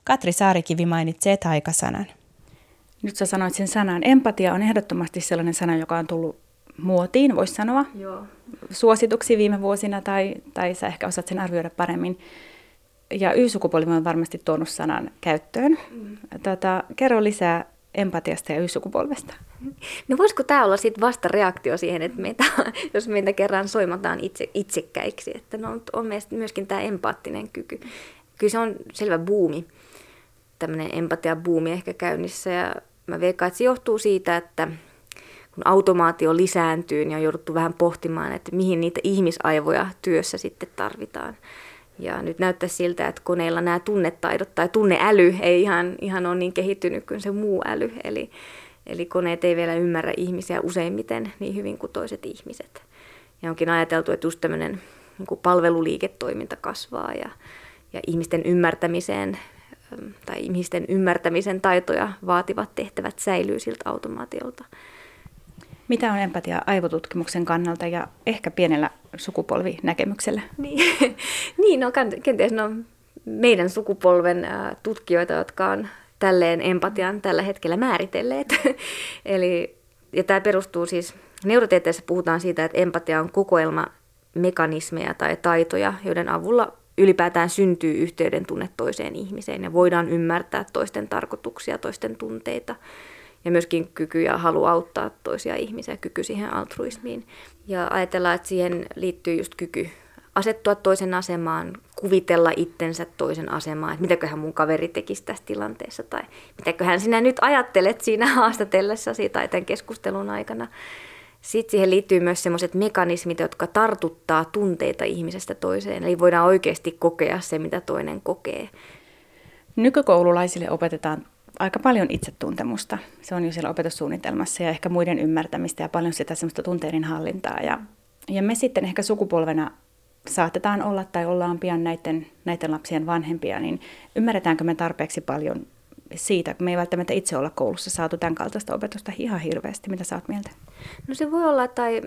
Katri Saarikivi mainitsee taikasanan. Nyt sä sanoit sen sanan. Empatia on ehdottomasti sellainen sana, joka on tullut muotiin, voisi sanoa, Joo. suosituksi viime vuosina, tai, tai sä ehkä osaat sen arvioida paremmin. Ja Y-sukupolvi on varmasti tuonut sanan käyttöön. Mm. Tota, kerro lisää empatiasta ja Y-sukupolvesta. No voisiko tämä olla sitten vasta reaktio siihen, että meitä, *laughs* jos meitä kerran soimataan itse, itsekkäiksi, että no, on myöskin tämä empaattinen kyky. Kyllä se on selvä buumi, tämmöinen empatia-buumi ehkä käynnissä ja mä veikkaan, että se johtuu siitä, että kun automaatio lisääntyy, niin on jouduttu vähän pohtimaan, että mihin niitä ihmisaivoja työssä sitten tarvitaan. Ja nyt näyttää siltä, että koneilla nämä tunnetaidot tai tunneäly ei ihan, ihan ole niin kehittynyt kuin se muu äly. Eli, eli koneet ei vielä ymmärrä ihmisiä useimmiten niin hyvin kuin toiset ihmiset. Ja onkin ajateltu, että just tämmöinen niin palveluliiketoiminta kasvaa ja, ja ihmisten ymmärtämiseen tai ihmisten ymmärtämisen taitoja vaativat tehtävät säilyy siltä automaatiolta. Mitä on empatia aivotutkimuksen kannalta ja ehkä pienellä sukupolvinäkemyksellä? *laughs* Niin, niin no, kenties no, meidän sukupolven tutkijoita, jotka on tälleen empatian tällä hetkellä määritelleet. *laughs* Eli, ja tämä perustuu siis, neurotieteessä puhutaan siitä, että empatia on kokoelma mekanismeja tai taitoja, joiden avulla ylipäätään syntyy yhteyden tunne toiseen ihmiseen ja voidaan ymmärtää toisten tarkoituksia, toisten tunteita ja myöskin kyky ja halu auttaa toisia ihmisiä, kyky siihen altruismiin. Ja ajatellaan, että siihen liittyy just kyky asettua toisen asemaan, kuvitella itsensä toisen asemaan, että mitäköhän mun kaveri tekisi tässä tilanteessa tai mitäköhän sinä nyt ajattelet siinä *laughs* haastatellessasi tai tämän keskustelun aikana. Sitten siihen liittyy myös sellaiset mekanismit, jotka tartuttaa tunteita ihmisestä toiseen. Eli voidaan oikeasti kokea se, mitä toinen kokee. Nykykoululaisille opetetaan aika paljon itsetuntemusta. Se on jo siellä opetussuunnitelmassa ja ehkä muiden ymmärtämistä ja paljon sitä semmoista tunteiden hallintaa. Ja, ja me sitten ehkä sukupolvena saatetaan olla tai ollaan pian näiden, näiden lapsien vanhempia, niin ymmärretäänkö me tarpeeksi paljon siitä, kun me ei välttämättä itse olla koulussa saatu tämän kaltaista opetusta ihan hirveästi. Mitä sä oot mieltä? No se voi olla, tai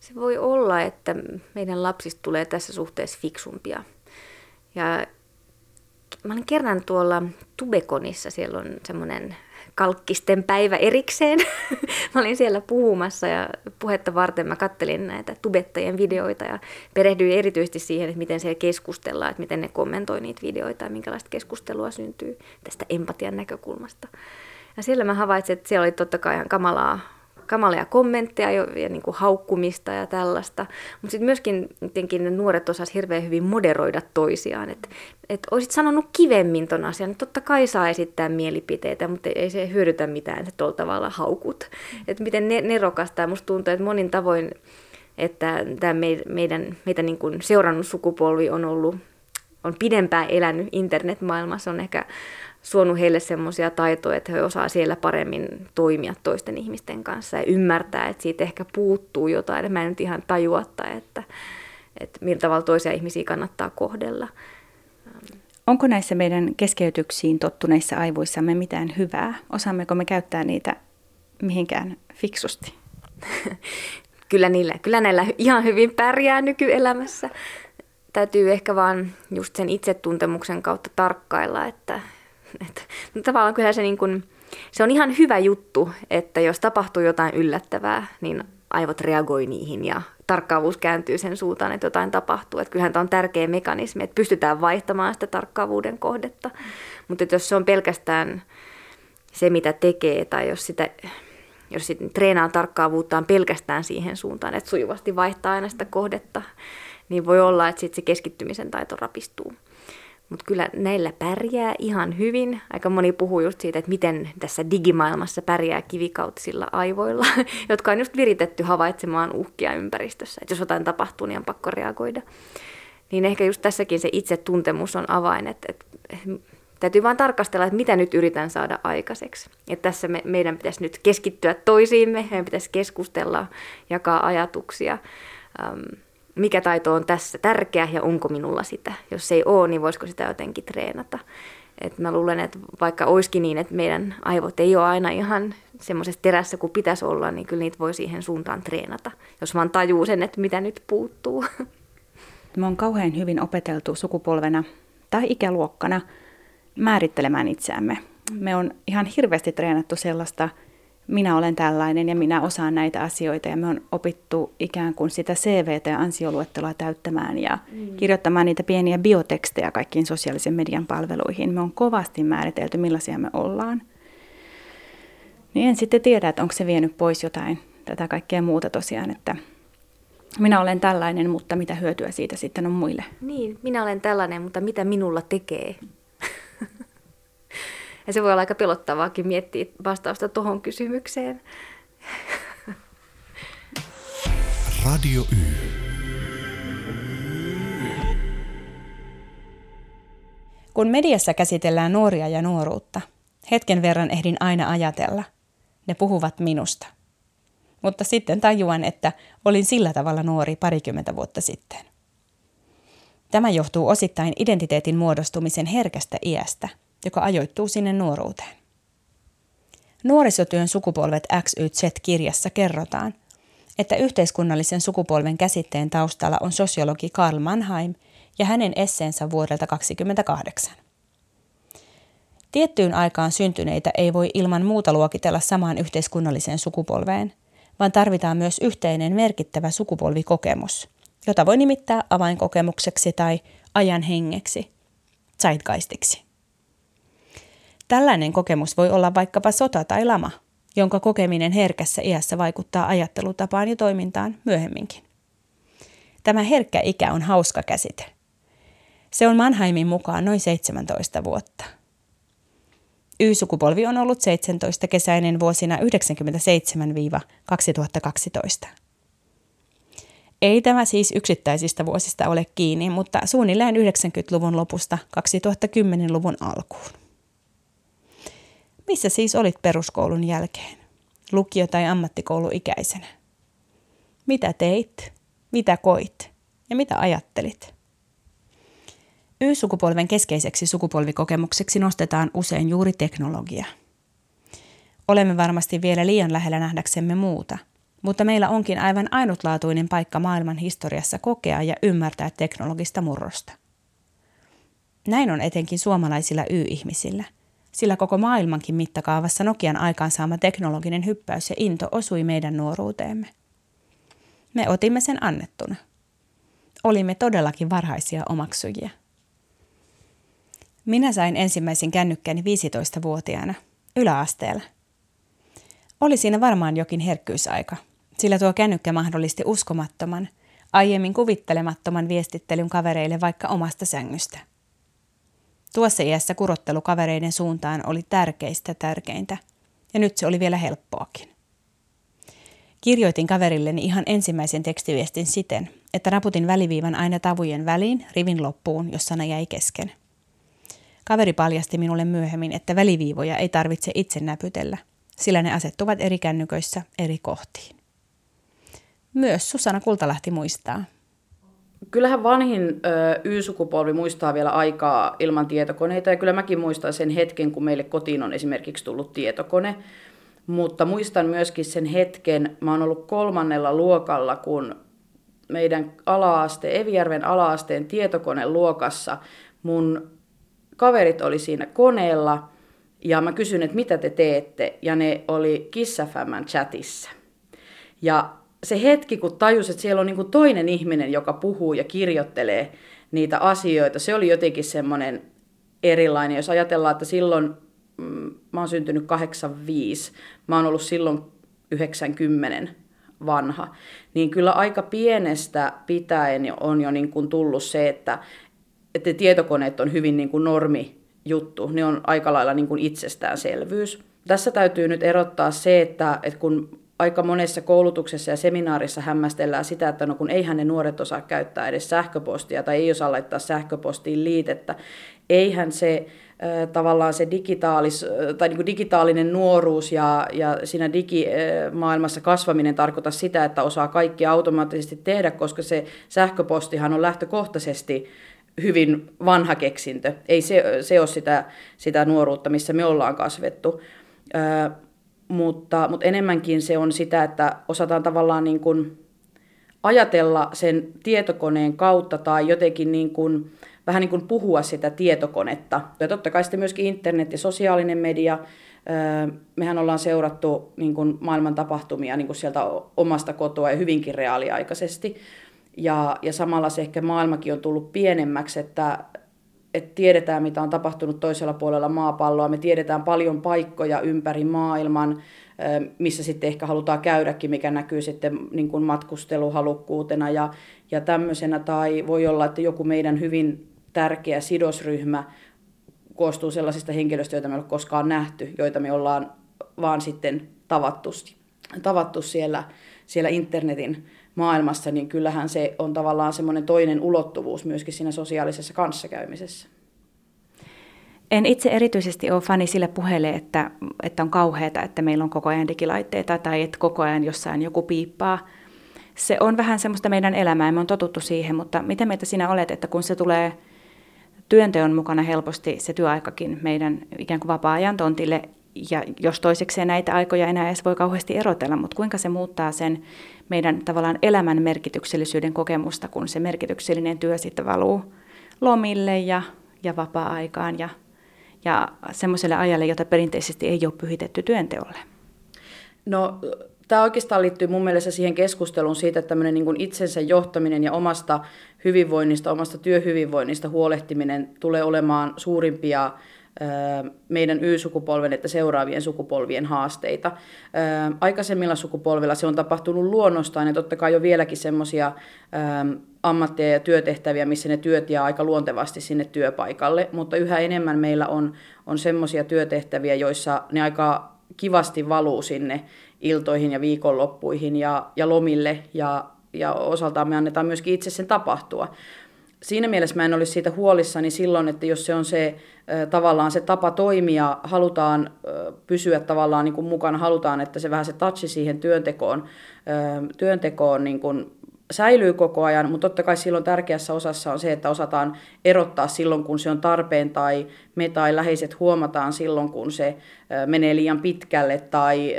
se voi olla, että meidän lapsista tulee tässä suhteessa fiksumpia. Ja mä olin kerran tuolla Tubekonissa, siellä on semmoinen kalkkisten päivä erikseen. *laughs* mä olin siellä puhumassa ja puhetta varten mä kattelin näitä tubettajien videoita ja perehdyin erityisesti siihen, että miten siellä keskustellaan, että miten ne kommentoi niitä videoita ja minkälaista keskustelua syntyy tästä empatian näkökulmasta. Ja siellä mä havaitsin, että siellä oli totta kai ihan kamalaa kamalia kommentteja ja, ja niin kuin haukkumista ja tällaista. Mutta sitten myöskin ne nuoret osasivat hirveän hyvin moderoida toisiaan. Että et olisit sanonut kivemmin ton asian, että totta kai saa esittää mielipiteitä, mutta ei se hyödytä mitään, että tuolla tavalla haukut. Että miten ne, nerokasta. Musta tuntuu, että monin tavoin, että tämä meidän, meitä niin kuin seurannut sukupolvi on ollut on pidempään elänyt internetmaailmassa, on ehkä suonut heille semmoisia taitoja, että he osaa siellä paremmin toimia toisten ihmisten kanssa ja ymmärtää, että siitä ehkä puuttuu jotain. Mä en nyt ihan tajua, että, että millä tavalla toisia ihmisiä kannattaa kohdella. Onko näissä meidän keskeytyksiin tottuneissa aivoissamme mitään hyvää? Osaammeko me käyttää niitä mihinkään fiksusti? *laughs* kyllä, niillä, kyllä näillä ihan hyvin pärjää nykyelämässä. Täytyy ehkä vaan just sen itsetuntemuksen kautta tarkkailla, että, *laughs* että no tavallaan kyllä se, niin kuin, se on ihan hyvä juttu, että jos tapahtuu jotain yllättävää, niin aivot reagoi niihin ja tarkkaavuus kääntyy sen suuntaan, että jotain tapahtuu. Että kyllähän tämä on tärkeä mekanismi, että pystytään vaihtamaan sitä tarkkaavuuden kohdetta. Mutta jos se on pelkästään se, mitä tekee, tai jos sitä jos sitten treenaa tarkkaavuuttaan pelkästään siihen suuntaan, että sujuvasti vaihtaa aina sitä kohdetta, niin voi olla, että sitten se keskittymisen taito rapistuu. Mutta kyllä näillä pärjää ihan hyvin. Aika moni puhuu just siitä, että miten tässä digimaailmassa pärjää kivikautisilla aivoilla, *laughs* jotka on just viritetty havaitsemaan uhkia ympäristössä. Että jos jotain tapahtuu, niin on pakko reagoida. Niin ehkä just tässäkin se itsetuntemus on avain, että, että täytyy vain tarkastella, että mitä nyt yritän saada aikaiseksi. Että tässä me, meidän pitäisi nyt keskittyä toisiimme, meidän pitäisi keskustella, jakaa ajatuksia. Um, mikä taito on tässä tärkeä ja onko minulla sitä. Jos ei ole, niin voisiko sitä jotenkin treenata. Et mä luulen, että vaikka olisikin niin, että meidän aivot ei ole aina ihan semmoisessa terässä kuin pitäisi olla, niin kyllä niitä voi siihen suuntaan treenata, jos vaan tajuu sen, että mitä nyt puuttuu. *laughs* Me on kauhean hyvin opeteltu sukupolvena tai ikäluokkana määrittelemään itseämme. Me on ihan hirveästi treenattu sellaista minä olen tällainen ja minä osaan näitä asioita ja me on opittu ikään kuin sitä CVT ja ansioluettelua täyttämään ja mm. kirjoittamaan niitä pieniä biotekstejä kaikkiin sosiaalisen median palveluihin. Me on kovasti määritelty, millaisia me ollaan. Niin en sitten tiedä, että onko se vienyt pois jotain tätä kaikkea muuta tosiaan, että minä olen tällainen, mutta mitä hyötyä siitä sitten on muille? Niin, minä olen tällainen, mutta mitä minulla tekee? Ja se voi olla aika pelottavaakin miettiä vastausta tuohon kysymykseen. Radio Y. Kun mediassa käsitellään nuoria ja nuoruutta, hetken verran ehdin aina ajatella, ne puhuvat minusta. Mutta sitten tajuan, että olin sillä tavalla nuori parikymmentä vuotta sitten. Tämä johtuu osittain identiteetin muodostumisen herkästä iästä – joka ajoittuu sinne nuoruuteen. Nuorisotyön sukupolvet X, Y, Z-kirjassa kerrotaan, että yhteiskunnallisen sukupolven käsitteen taustalla on sosiologi Karl Mannheim ja hänen esseensä vuodelta 1928. Tiettyyn aikaan syntyneitä ei voi ilman muuta luokitella samaan yhteiskunnalliseen sukupolveen, vaan tarvitaan myös yhteinen merkittävä sukupolvikokemus, jota voi nimittää avainkokemukseksi tai ajan hengeksi, zeitgeistiksi. Tällainen kokemus voi olla vaikkapa sota tai lama, jonka kokeminen herkässä iässä vaikuttaa ajattelutapaan ja toimintaan myöhemminkin. Tämä herkkä ikä on hauska käsite. Se on Mannheimin mukaan noin 17 vuotta. Y-sukupolvi on ollut 17 kesäinen vuosina 1997-2012. Ei tämä siis yksittäisistä vuosista ole kiinni, mutta suunnilleen 90-luvun lopusta 2010-luvun alkuun. Missä siis olit peruskoulun jälkeen? Lukio- tai ammattikouluikäisenä? Mitä teit? Mitä koit? Ja mitä ajattelit? Y-sukupolven keskeiseksi sukupolvikokemukseksi nostetaan usein juuri teknologia. Olemme varmasti vielä liian lähellä nähdäksemme muuta, mutta meillä onkin aivan ainutlaatuinen paikka maailman historiassa kokea ja ymmärtää teknologista murrosta. Näin on etenkin suomalaisilla Y-ihmisillä – sillä koko maailmankin mittakaavassa Nokian aikaansaama teknologinen hyppäys ja into osui meidän nuoruuteemme. Me otimme sen annettuna. Olimme todellakin varhaisia omaksujia. Minä sain ensimmäisen kännykkäni 15-vuotiaana, yläasteella. Oli siinä varmaan jokin herkkyysaika, sillä tuo kännykkä mahdollisti uskomattoman, aiemmin kuvittelemattoman viestittelyn kavereille vaikka omasta sängystä – Tuossa iässä kurottelu kavereiden suuntaan oli tärkeistä tärkeintä, ja nyt se oli vielä helppoakin. Kirjoitin kaverilleni ihan ensimmäisen tekstiviestin siten, että naputin väliviivan aina tavujen väliin rivin loppuun, jos sana jäi kesken. Kaveri paljasti minulle myöhemmin, että väliviivoja ei tarvitse itse näpytellä, sillä ne asettuvat eri kännyköissä eri kohtiin. Myös Susanna Kultalahti muistaa, kyllähän vanhin ö, Y-sukupolvi muistaa vielä aikaa ilman tietokoneita ja kyllä mäkin muistan sen hetken, kun meille kotiin on esimerkiksi tullut tietokone. Mutta muistan myöskin sen hetken, mä oon ollut kolmannella luokalla, kun meidän alaaste, Evijärven alaasteen tietokoneluokassa mun kaverit oli siinä koneella ja mä kysyin, että mitä te teette ja ne oli Kissafämmän chatissa. Ja se hetki, kun tajus, että siellä on niin toinen ihminen, joka puhuu ja kirjoittelee niitä asioita, se oli jotenkin semmoinen erilainen. Jos ajatellaan, että silloin, mm, mä oon syntynyt 85, mä oon ollut silloin 90 vanha, niin kyllä aika pienestä pitäen on jo niin kuin tullut se, että että ne tietokoneet on hyvin niin kuin normi juttu, ne on aika lailla niin kuin itsestäänselvyys. Tässä täytyy nyt erottaa se, että, että kun aika monessa koulutuksessa ja seminaarissa hämmästellään sitä, että no kun eihän ne nuoret osaa käyttää edes sähköpostia tai ei osaa laittaa sähköpostiin liitettä, eihän se tavallaan se digitaalis, tai niin kuin digitaalinen nuoruus ja, ja siinä digimaailmassa kasvaminen tarkoita sitä, että osaa kaikki automaattisesti tehdä, koska se sähköpostihan on lähtökohtaisesti hyvin vanha keksintö. Ei se, se ole sitä, sitä nuoruutta, missä me ollaan kasvettu. Mutta, mutta enemmänkin se on sitä, että osataan tavallaan niin kuin ajatella sen tietokoneen kautta tai jotenkin niin kuin, vähän niin kuin puhua sitä tietokonetta. Ja totta kai sitten myöskin internet ja sosiaalinen media. Mehän ollaan seurattu niin kuin maailman tapahtumia niin kuin sieltä omasta kotoa ja hyvinkin reaaliaikaisesti. Ja, ja samalla se ehkä maailmakin on tullut pienemmäksi, että, että tiedetään, mitä on tapahtunut toisella puolella maapalloa. Me tiedetään paljon paikkoja ympäri maailman, missä sitten ehkä halutaan käydäkin, mikä näkyy sitten niin kuin matkusteluhalukkuutena ja, ja tämmöisenä. Tai voi olla, että joku meidän hyvin tärkeä sidosryhmä koostuu sellaisista henkilöistä, joita me ei ole koskaan nähty, joita me ollaan vaan sitten tavattu, tavattu siellä, siellä internetin maailmassa, niin kyllähän se on tavallaan semmoinen toinen ulottuvuus myöskin siinä sosiaalisessa kanssakäymisessä. En itse erityisesti ole fani sille puheelle, että, että on kauheata, että meillä on koko ajan digilaitteita tai että koko ajan jossain joku piippaa. Se on vähän semmoista meidän elämää me on totuttu siihen, mutta mitä mieltä sinä olet, että kun se tulee työnteon mukana helposti se työaikakin meidän ikään kuin vapaa-ajan tontille, ja jos toisekseen näitä aikoja enää edes voi kauheasti erotella, mutta kuinka se muuttaa sen meidän tavallaan elämän merkityksellisyyden kokemusta, kun se merkityksellinen työ sitten valuu lomille ja, ja vapaa-aikaan ja, ja semmoiselle ajalle, jota perinteisesti ei ole pyhitetty työnteolle? No tämä oikeastaan liittyy mun mielestä siihen keskusteluun siitä, että tämmöinen niin itsensä johtaminen ja omasta hyvinvoinnista, omasta työhyvinvoinnista huolehtiminen tulee olemaan suurimpia meidän Y-sukupolven että seuraavien sukupolvien haasteita. Aikaisemmilla sukupolvilla se on tapahtunut luonnostaan ja totta kai jo vieläkin semmoisia ammatteja ja työtehtäviä, missä ne työt jää aika luontevasti sinne työpaikalle, mutta yhä enemmän meillä on, on semmoisia työtehtäviä, joissa ne aika kivasti valuu sinne iltoihin ja viikonloppuihin ja, ja lomille ja, ja osaltaan me annetaan myöskin itse sen tapahtua siinä mielessä mä en olisi siitä huolissani silloin, että jos se on se tavallaan se tapa toimia, halutaan pysyä tavallaan niin kuin mukana, halutaan, että se vähän se touchi siihen työntekoon, työntekoon niin kuin säilyy koko ajan, mutta totta kai silloin tärkeässä osassa on se, että osataan erottaa silloin, kun se on tarpeen tai me tai läheiset huomataan silloin, kun se menee liian pitkälle tai,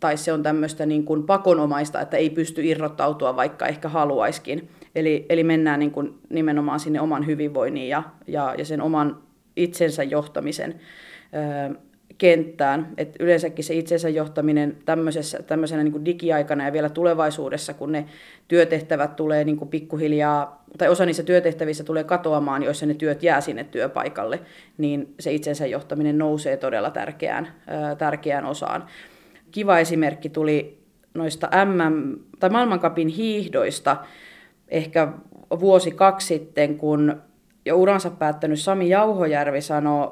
tai se on tämmöistä niin kuin pakonomaista, että ei pysty irrottautua, vaikka ehkä haluaiskin. Eli, eli mennään niin kuin nimenomaan sinne oman hyvinvoinnin ja, ja, ja sen oman itsensä johtamisen ö, kenttään. Et yleensäkin se itsensä johtaminen tämmöisessä, tämmöisenä niin kuin digiaikana ja vielä tulevaisuudessa, kun ne työtehtävät tulee niin kuin pikkuhiljaa, tai osa niistä työtehtävissä tulee katoamaan, joissa ne työt jää sinne työpaikalle, niin se itsensä johtaminen nousee todella tärkeään, ö, tärkeään osaan. Kiva esimerkki tuli noista MM, tai maailmankapin hiihdoista, ehkä vuosi kaksi sitten, kun jo uransa päättänyt Sami Jauhojärvi sanoi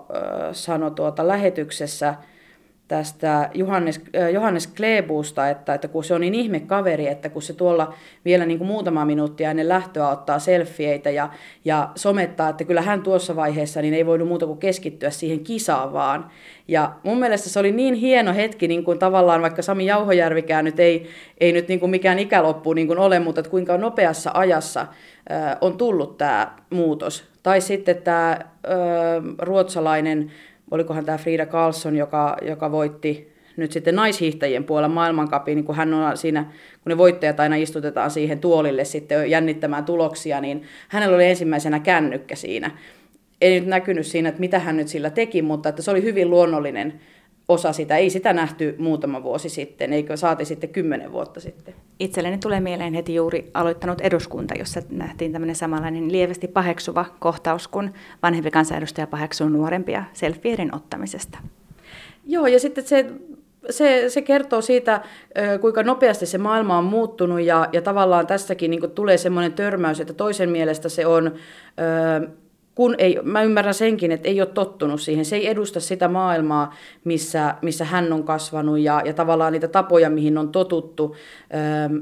sano tuota lähetyksessä tästä Johannes, Johannes Klebusta, että, että kun se on niin ihme kaveri, että kun se tuolla vielä niin kuin muutama minuuttia ennen lähtöä ottaa selfieitä ja, ja somettaa, että kyllä hän tuossa vaiheessa niin ei voinut muuta kuin keskittyä siihen kisaan vaan. Ja mun mielestä se oli niin hieno hetki, niin kuin tavallaan vaikka Sami Jauhojärvikään nyt ei, ei nyt niin kuin mikään ikäloppu niin kuin ole, mutta että kuinka nopeassa ajassa äh, on tullut tämä muutos. Tai sitten tämä äh, ruotsalainen, olikohan tämä Frida Karlsson, joka, joka voitti nyt sitten naishiihtäjien puolella maailmankapin, niin kun hän on siinä, kun ne voittajat aina istutetaan siihen tuolille sitten jännittämään tuloksia, niin hänellä oli ensimmäisenä kännykkä siinä. Ei nyt näkynyt siinä, että mitä hän nyt sillä teki, mutta että se oli hyvin luonnollinen osa sitä. Ei sitä nähty muutama vuosi sitten, eikö saati sitten kymmenen vuotta sitten. Itselleni tulee mieleen heti juuri aloittanut eduskunta, jossa nähtiin tämmöinen samanlainen lievästi paheksuva kohtaus, kun vanhempi kansanedustaja paheksuu nuorempia selfieiden ottamisesta. Joo, ja sitten se se, se kertoo siitä, kuinka nopeasti se maailma on muuttunut ja, ja tavallaan tässäkin niin tulee semmoinen törmäys, että toisen mielestä se on kun ei, mä ymmärrän senkin, että ei ole tottunut siihen. Se ei edusta sitä maailmaa, missä, missä hän on kasvanut ja, ja tavallaan niitä tapoja, mihin on totuttu. Öö,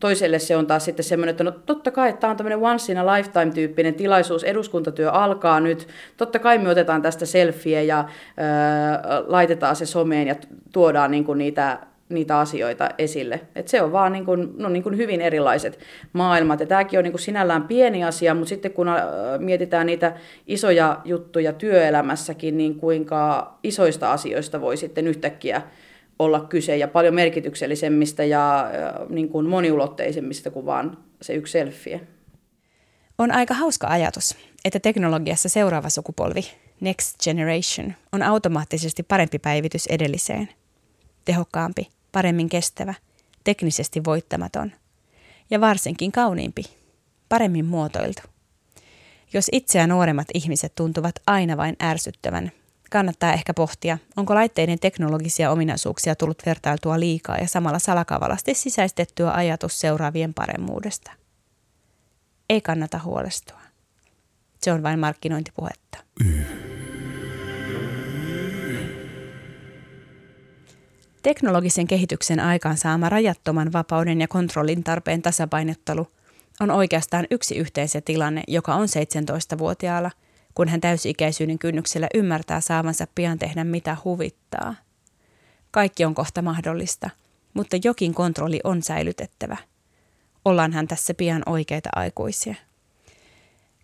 toiselle se on taas sitten semmoinen, että no totta kai tämä on tämmöinen once in a lifetime tyyppinen tilaisuus, eduskuntatyö alkaa nyt, totta kai me otetaan tästä selfie ja öö, laitetaan se someen ja tuodaan niin kuin niitä niitä asioita esille. Et se on vaan niin kuin, no niin kuin hyvin erilaiset maailmat. Ja tämäkin on niin kuin sinällään pieni asia, mutta sitten kun äh, mietitään niitä isoja juttuja työelämässäkin, niin kuinka isoista asioista voi sitten yhtäkkiä olla kyse ja paljon merkityksellisemmistä ja äh, niin kuin moniulotteisemmista kuin vaan se yksi selfie. On aika hauska ajatus, että teknologiassa seuraava sukupolvi, Next Generation, on automaattisesti parempi päivitys edelliseen. Tehokkaampi, paremmin kestävä, teknisesti voittamaton ja varsinkin kauniimpi, paremmin muotoiltu. Jos itseä nuoremmat ihmiset tuntuvat aina vain ärsyttävän, kannattaa ehkä pohtia, onko laitteiden teknologisia ominaisuuksia tullut vertailtua liikaa ja samalla salakavalasti sisäistettyä ajatus seuraavien paremmuudesta. Ei kannata huolestua. Se on vain markkinointipuhetta. Y. Teknologisen kehityksen aikaansaama rajattoman vapauden ja kontrollin tarpeen tasapainottelu on oikeastaan yksi yhteisö tilanne, joka on 17-vuotiaalla, kun hän täysi-ikäisyyden kynnyksellä ymmärtää saavansa pian tehdä mitä huvittaa. Kaikki on kohta mahdollista, mutta jokin kontrolli on säilytettävä. Ollaanhan tässä pian oikeita aikuisia.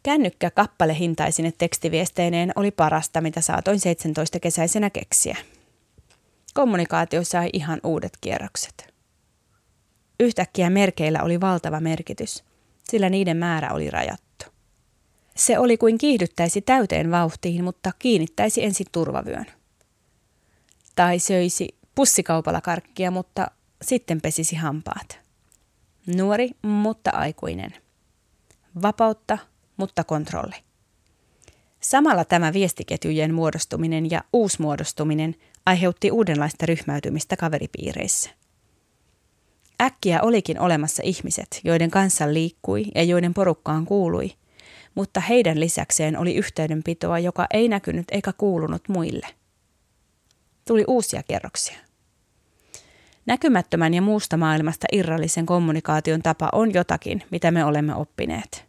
Kännykkä kappalehintaisine tekstiviesteineen oli parasta, mitä saatoin 17 kesäisenä keksiä kommunikaatio sai ihan uudet kierrokset. Yhtäkkiä merkeillä oli valtava merkitys, sillä niiden määrä oli rajattu. Se oli kuin kiihdyttäisi täyteen vauhtiin, mutta kiinnittäisi ensin turvavyön. Tai söisi pussikaupalla karkkia, mutta sitten pesisi hampaat. Nuori, mutta aikuinen. Vapautta, mutta kontrolli. Samalla tämä viestiketjujen muodostuminen ja uusmuodostuminen aiheutti uudenlaista ryhmäytymistä kaveripiireissä. Äkkiä olikin olemassa ihmiset, joiden kanssa liikkui ja joiden porukkaan kuului, mutta heidän lisäkseen oli yhteydenpitoa, joka ei näkynyt eikä kuulunut muille. Tuli uusia kerroksia. Näkymättömän ja muusta maailmasta irrallisen kommunikaation tapa on jotakin, mitä me olemme oppineet.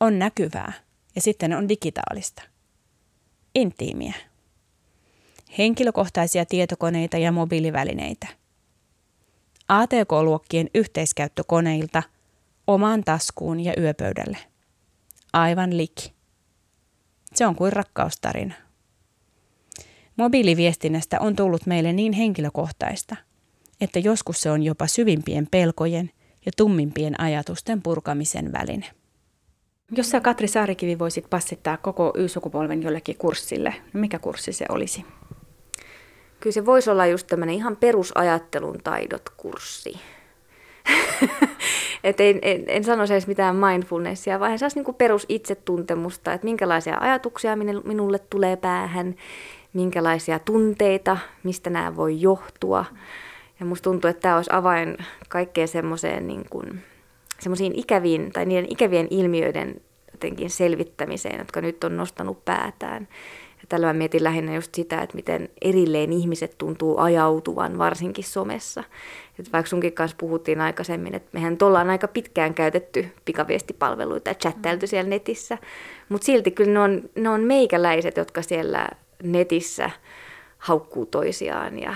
On näkyvää ja sitten on digitaalista. Intiimiä henkilökohtaisia tietokoneita ja mobiilivälineitä. ATK-luokkien yhteiskäyttökoneilta omaan taskuun ja yöpöydälle. Aivan liki. Se on kuin rakkaustarina. Mobiiliviestinnästä on tullut meille niin henkilökohtaista, että joskus se on jopa syvimpien pelkojen ja tummimpien ajatusten purkamisen väline. Jos sä Katri Saarikivi voisit passittaa koko Y-sukupolven jollekin kurssille, mikä kurssi se olisi? Kyllä se voisi olla just tämmöinen ihan perusajattelun taidot-kurssi. *laughs* Et en, en, en sanoisi edes mitään mindfulnessia, vaan se niinku perusitsetuntemusta, että minkälaisia ajatuksia minulle tulee päähän, minkälaisia tunteita, mistä nämä voi johtua. Ja musta tuntuu, että tämä olisi avain kaikkeen semmoiseen niin kuin, semmoisiin ikäviin tai niiden ikävien ilmiöiden jotenkin selvittämiseen, jotka nyt on nostanut päätään. Tällä mä mietin lähinnä just sitä, että miten erilleen ihmiset tuntuu ajautuvan, varsinkin somessa. Että vaikka sunkin kanssa puhuttiin aikaisemmin, että mehän ollaan aika pitkään käytetty pikaviestipalveluita ja chattailtu siellä netissä, mutta silti kyllä ne on, ne on meikäläiset, jotka siellä netissä haukkuu toisiaan ja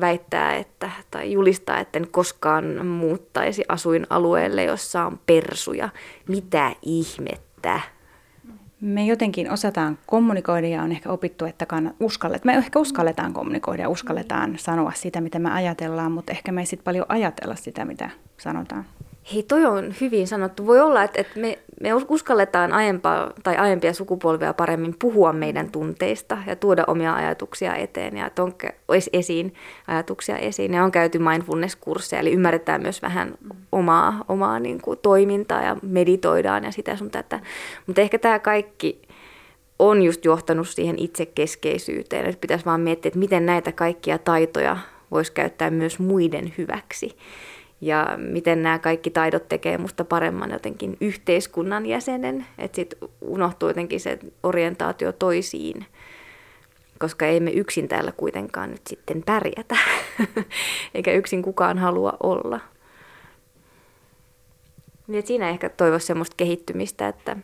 väittää, että, tai julistaa, että en koskaan muuttaisi asuinalueelle, jossa on persuja. Mitä ihmettä? Me jotenkin osataan kommunikoida ja on ehkä opittu, että uskallet, me ehkä uskalletaan kommunikoida ja uskalletaan sanoa sitä, mitä me ajatellaan, mutta ehkä me ei sitten paljon ajatella sitä, mitä sanotaan. Hei, toi on hyvin sanottu. Voi olla, että, että me, me uskalletaan aiempaa, tai aiempia sukupolvia paremmin puhua meidän tunteista ja tuoda omia ajatuksia eteen ja on esiin ajatuksia esiin. Ja on käyty mindfulness-kursseja, eli ymmärretään myös vähän omaa, omaa niin kuin, toimintaa ja meditoidaan ja sitä sun tätä. Mutta ehkä tämä kaikki on just johtanut siihen itsekeskeisyyteen, että pitäisi vaan miettiä, että miten näitä kaikkia taitoja voisi käyttää myös muiden hyväksi. ja miten nämä kaikki taidot tekee musta paremman jotenkin yhteiskunnan jäsenen, että sitten unohtuu jotenkin se orientaatio toisiin, koska ei me yksin täällä kuitenkaan nyt sitten pärjätä, *laughs* eikä yksin kukaan halua olla. Niin siinä ehkä toivoisi semmoista kehittymistä, että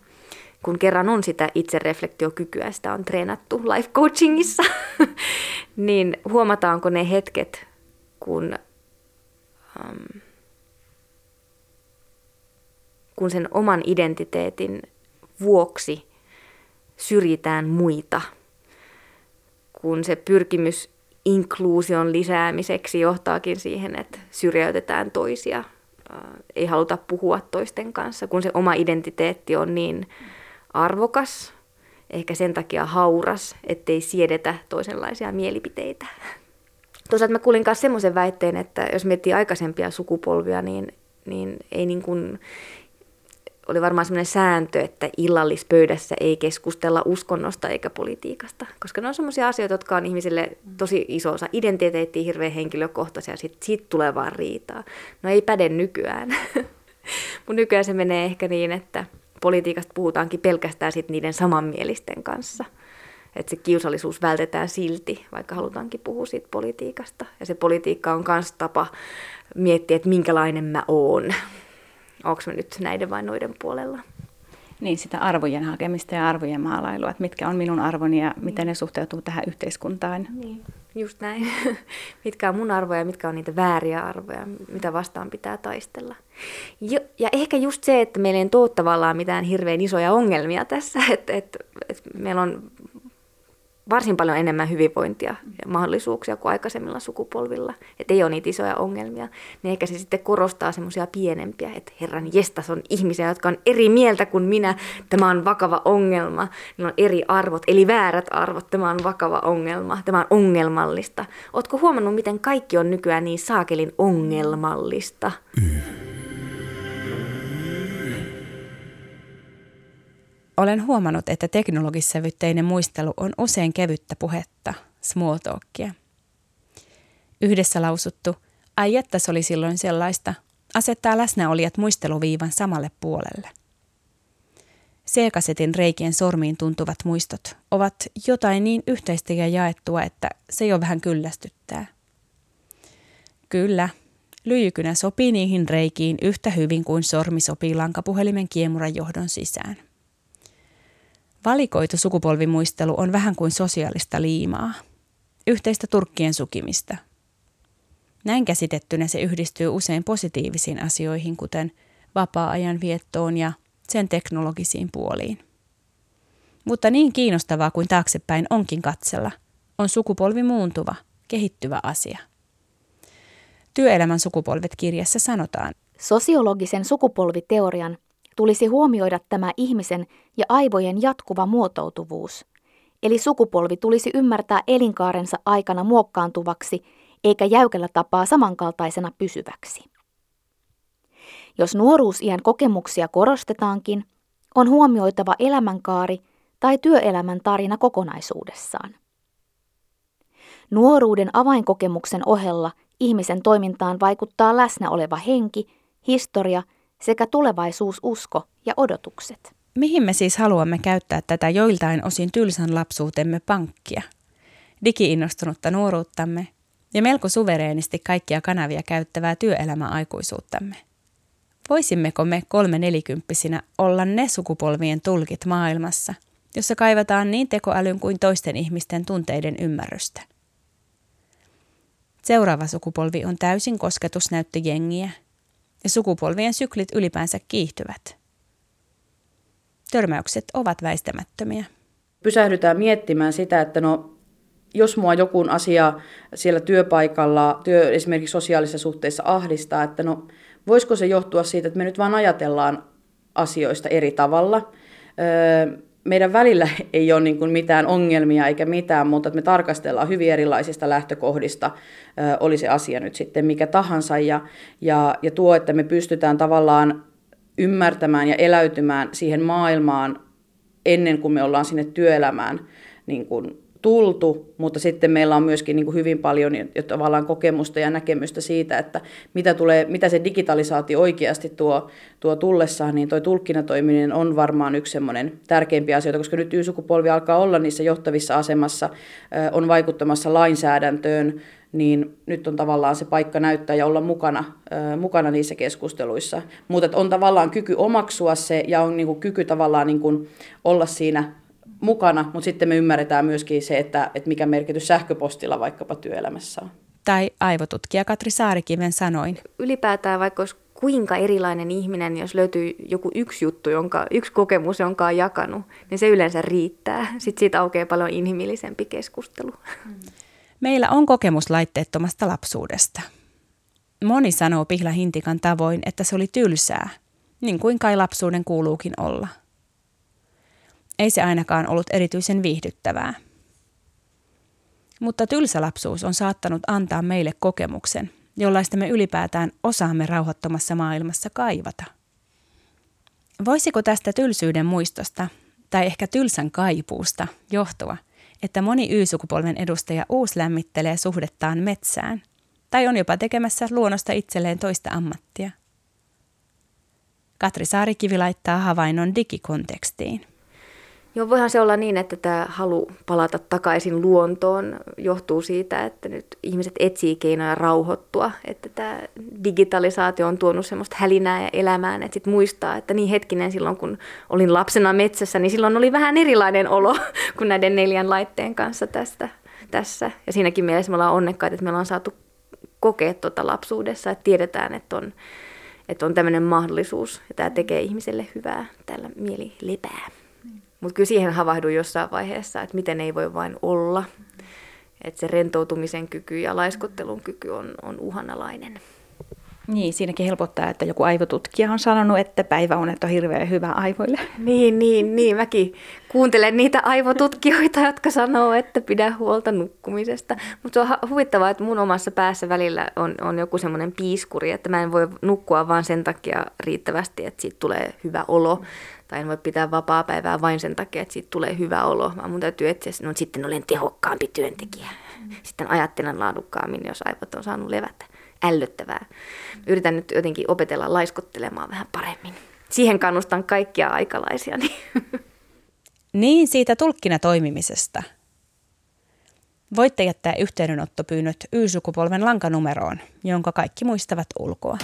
kun kerran on sitä itsereflektiokykyä, sitä on treenattu life coachingissa, *laughs* niin huomataanko ne hetket, kun, um, kun sen oman identiteetin vuoksi syrjitään muita, kun se pyrkimys inkluusion lisäämiseksi johtaakin siihen, että syrjäytetään toisia, ei haluta puhua toisten kanssa, kun se oma identiteetti on niin arvokas, ehkä sen takia hauras, ettei siedetä toisenlaisia mielipiteitä. Toisaalta mä kuulin myös semmoisen väitteen, että jos miettii aikaisempia sukupolvia, niin, niin ei niin kuin, oli varmaan semmoinen sääntö, että illallispöydässä ei keskustella uskonnosta eikä politiikasta, koska ne on semmoisia asioita, jotka on ihmisille tosi iso osa identiteettiä, hirveän henkilökohtaisia, sit, siitä tulee vaan riitaa. No ei päde nykyään. *laughs* Mutta nykyään se menee ehkä niin, että politiikasta puhutaankin pelkästään sit niiden samanmielisten kanssa. Että se kiusallisuus vältetään silti, vaikka halutaankin puhua siitä politiikasta. Ja se politiikka on myös tapa miettiä, että minkälainen mä oon. Onko mä nyt näiden vai noiden puolella. Niin, sitä arvojen hakemista ja arvojen maalailua, että mitkä on minun arvoni ja miten ne suhteutuu tähän yhteiskuntaan. Niin, just näin. *laughs* mitkä on mun arvoja ja mitkä on niitä vääriä arvoja, mitä vastaan pitää taistella. Jo, ja ehkä just se, että meillä ei ole tavallaan mitään hirveän isoja ongelmia tässä, että, että, että meillä on varsin paljon enemmän hyvinvointia ja mahdollisuuksia kuin aikaisemmilla sukupolvilla. Että ei ole niitä isoja ongelmia. Niin ehkä se sitten korostaa semmoisia pienempiä, että herran jestas on ihmisiä, jotka on eri mieltä kuin minä. Tämä on vakava ongelma. Niillä on eri arvot, eli väärät arvot. Tämä on vakava ongelma. Tämä on ongelmallista. Oletko huomannut, miten kaikki on nykyään niin saakelin ongelmallista? Mm. Olen huomannut, että teknologissävytteinen muistelu on usein kevyttä puhetta, small talkia. Yhdessä lausuttu, ai että se oli silloin sellaista, asettaa läsnäolijat muisteluviivan samalle puolelle. C-kasetin reikien sormiin tuntuvat muistot ovat jotain niin yhteistä ja jaettua, että se jo vähän kyllästyttää. Kyllä, lyijykynä sopii niihin reikiin yhtä hyvin kuin sormi sopii lankapuhelimen kiemuran johdon sisään. Valikoitu sukupolvimuistelu on vähän kuin sosiaalista liimaa, yhteistä turkkien sukimista. Näin käsitettynä se yhdistyy usein positiivisiin asioihin, kuten vapaa-ajan viettoon ja sen teknologisiin puoliin. Mutta niin kiinnostavaa kuin taaksepäin onkin katsella, on sukupolvi muuntuva, kehittyvä asia. Työelämän sukupolvet kirjassa sanotaan, Sosiologisen sukupolviteorian tulisi huomioida tämä ihmisen ja aivojen jatkuva muotoutuvuus. Eli sukupolvi tulisi ymmärtää elinkaarensa aikana muokkaantuvaksi eikä jäykällä tapaa samankaltaisena pysyväksi. Jos nuoruusiän kokemuksia korostetaankin, on huomioitava elämänkaari tai työelämän tarina kokonaisuudessaan. Nuoruuden avainkokemuksen ohella ihmisen toimintaan vaikuttaa läsnä oleva henki, historia sekä tulevaisuususko ja odotukset. Mihin me siis haluamme käyttää tätä joiltain osin tylsän lapsuutemme pankkia? Digiinnostunutta nuoruuttamme ja melko suvereenisti kaikkia kanavia käyttävää työelämäaikuisuuttamme. Voisimmeko me kolme nelikymppisinä olla ne sukupolvien tulkit maailmassa, jossa kaivataan niin tekoälyn kuin toisten ihmisten tunteiden ymmärrystä? Seuraava sukupolvi on täysin kosketusnäyttöjengiä, ja sukupolvien syklit ylipäänsä kiihtyvät. Törmäykset ovat väistämättömiä. Pysähdytään miettimään sitä, että no, jos mua joku asia siellä työpaikalla, työ, esimerkiksi sosiaalisissa suhteissa ahdistaa, että no, voisiko se johtua siitä, että me nyt vaan ajatellaan asioista eri tavalla. Öö, meidän välillä *laughs* ei ole niin kuin mitään ongelmia eikä mitään, mutta me tarkastellaan hyvin erilaisista lähtökohdista, oli se asia nyt sitten mikä tahansa, ja, ja, ja tuo, että me pystytään tavallaan ymmärtämään ja eläytymään siihen maailmaan ennen kuin me ollaan sinne työelämään niin kuin tultu, mutta sitten meillä on myöskin niin kuin hyvin paljon jo tavallaan kokemusta ja näkemystä siitä, että mitä, tulee, mitä se digitalisaatio oikeasti tuo, tuo tullessaan, niin tuo tulkkinatoiminen on varmaan yksi semmoinen tärkeimpiä asioita, koska nyt Y-sukupolvi alkaa olla niissä johtavissa asemassa, on vaikuttamassa lainsäädäntöön, niin nyt on tavallaan se paikka näyttää ja olla mukana, mukana niissä keskusteluissa. Mutta on tavallaan kyky omaksua se ja on niin kuin kyky tavallaan niin kuin olla siinä mukana, mutta sitten me ymmärretään myöskin se, että, että mikä merkitys sähköpostilla vaikkapa työelämässä on. Tai aivotutkija Katri Saarikiven sanoin. Ylipäätään vaikka olisi kuinka erilainen ihminen, jos löytyy joku yksi juttu, jonka, yksi kokemus, jonka on jakanut, niin se yleensä riittää. Sitten siitä aukeaa paljon inhimillisempi keskustelu. Meillä on kokemus laitteettomasta lapsuudesta. Moni sanoo Pihla Hintikan tavoin, että se oli tylsää, niin kuin kai lapsuuden kuuluukin olla – ei se ainakaan ollut erityisen viihdyttävää. Mutta tylsä lapsuus on saattanut antaa meille kokemuksen, jollaista me ylipäätään osaamme rauhattomassa maailmassa kaivata. Voisiko tästä tylsyyden muistosta, tai ehkä tylsän kaipuusta, johtua, että moni Y-sukupolven edustaja uuslämmittelee suhdettaan metsään, tai on jopa tekemässä luonnosta itselleen toista ammattia? Katri Saarikivi laittaa havainnon digikontekstiin. Joo, voihan se olla niin, että tämä halu palata takaisin luontoon johtuu siitä, että nyt ihmiset etsii keinoja rauhoittua, että tämä digitalisaatio on tuonut semmoista hälinää ja elämään, että sitten muistaa, että niin hetkinen silloin, kun olin lapsena metsässä, niin silloin oli vähän erilainen olo *laughs* kuin näiden neljän laitteen kanssa tästä, tässä. Ja siinäkin mielessä me ollaan onnekkaita, että me ollaan saatu kokea tuota lapsuudessa, että tiedetään, että on, että on tämmöinen mahdollisuus ja tämä tekee ihmiselle hyvää, tällä mieli lepää. Mutta kyllä siihen havahduin jossain vaiheessa, että miten ei voi vain olla. Että se rentoutumisen kyky ja laiskottelun kyky on, on uhanalainen. Niin, siinäkin helpottaa, että joku aivotutkija on sanonut, että päiväunet on hirveän hyvä aivoille. Niin, niin, niin. Mäkin kuuntelen niitä aivotutkijoita, jotka sanoo, että pidä huolta nukkumisesta. Mutta se on huvittavaa, että mun omassa päässä välillä on, on joku semmoinen piiskuri, että mä en voi nukkua vaan sen takia riittävästi, että siitä tulee hyvä olo. Tai en voi pitää vapaa-päivää vain sen takia, että siitä tulee hyvä olo, vaan mun täytyy etsiä, no sitten olen tehokkaampi työntekijä. Sitten ajattelen laadukkaammin, jos aivot on saanut levätä ällöttävää. Yritän nyt jotenkin opetella laiskottelemaan vähän paremmin. Siihen kannustan kaikkia aikalaisia. *laughs* Niin siitä tulkkina toimimisesta. Voitte jättää yhteydenottopyynnöt Y-sukupolven lankanumeroon, jonka kaikki muistavat ulkoa.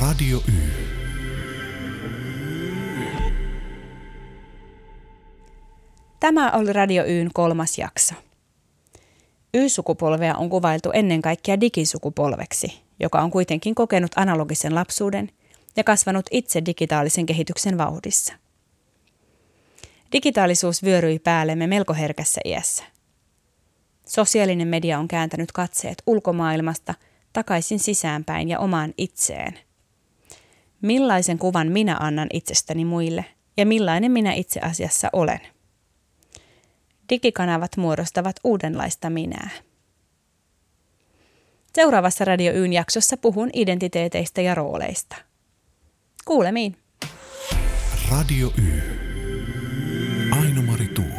Radio Y. Tämä oli Radio Yn kolmas jakso. Y-sukupolvea on kuvailtu ennen kaikkea digisukupolveksi, joka on kuitenkin kokenut analogisen lapsuuden ja kasvanut itse digitaalisen kehityksen vauhdissa. Digitaalisuus vyöryi päällemme melko herkässä iässä. Sosiaalinen media on kääntänyt katseet ulkomaailmasta takaisin sisäänpäin ja omaan itseen. Millaisen kuvan minä annan itsestäni muille ja millainen minä itse asiassa olen? Digikanavat muodostavat uudenlaista minää. Seuraavassa Radio Yn jaksossa puhun identiteeteistä ja rooleista. Kuulemiin. Radio Y. Aino-Mari Tuu.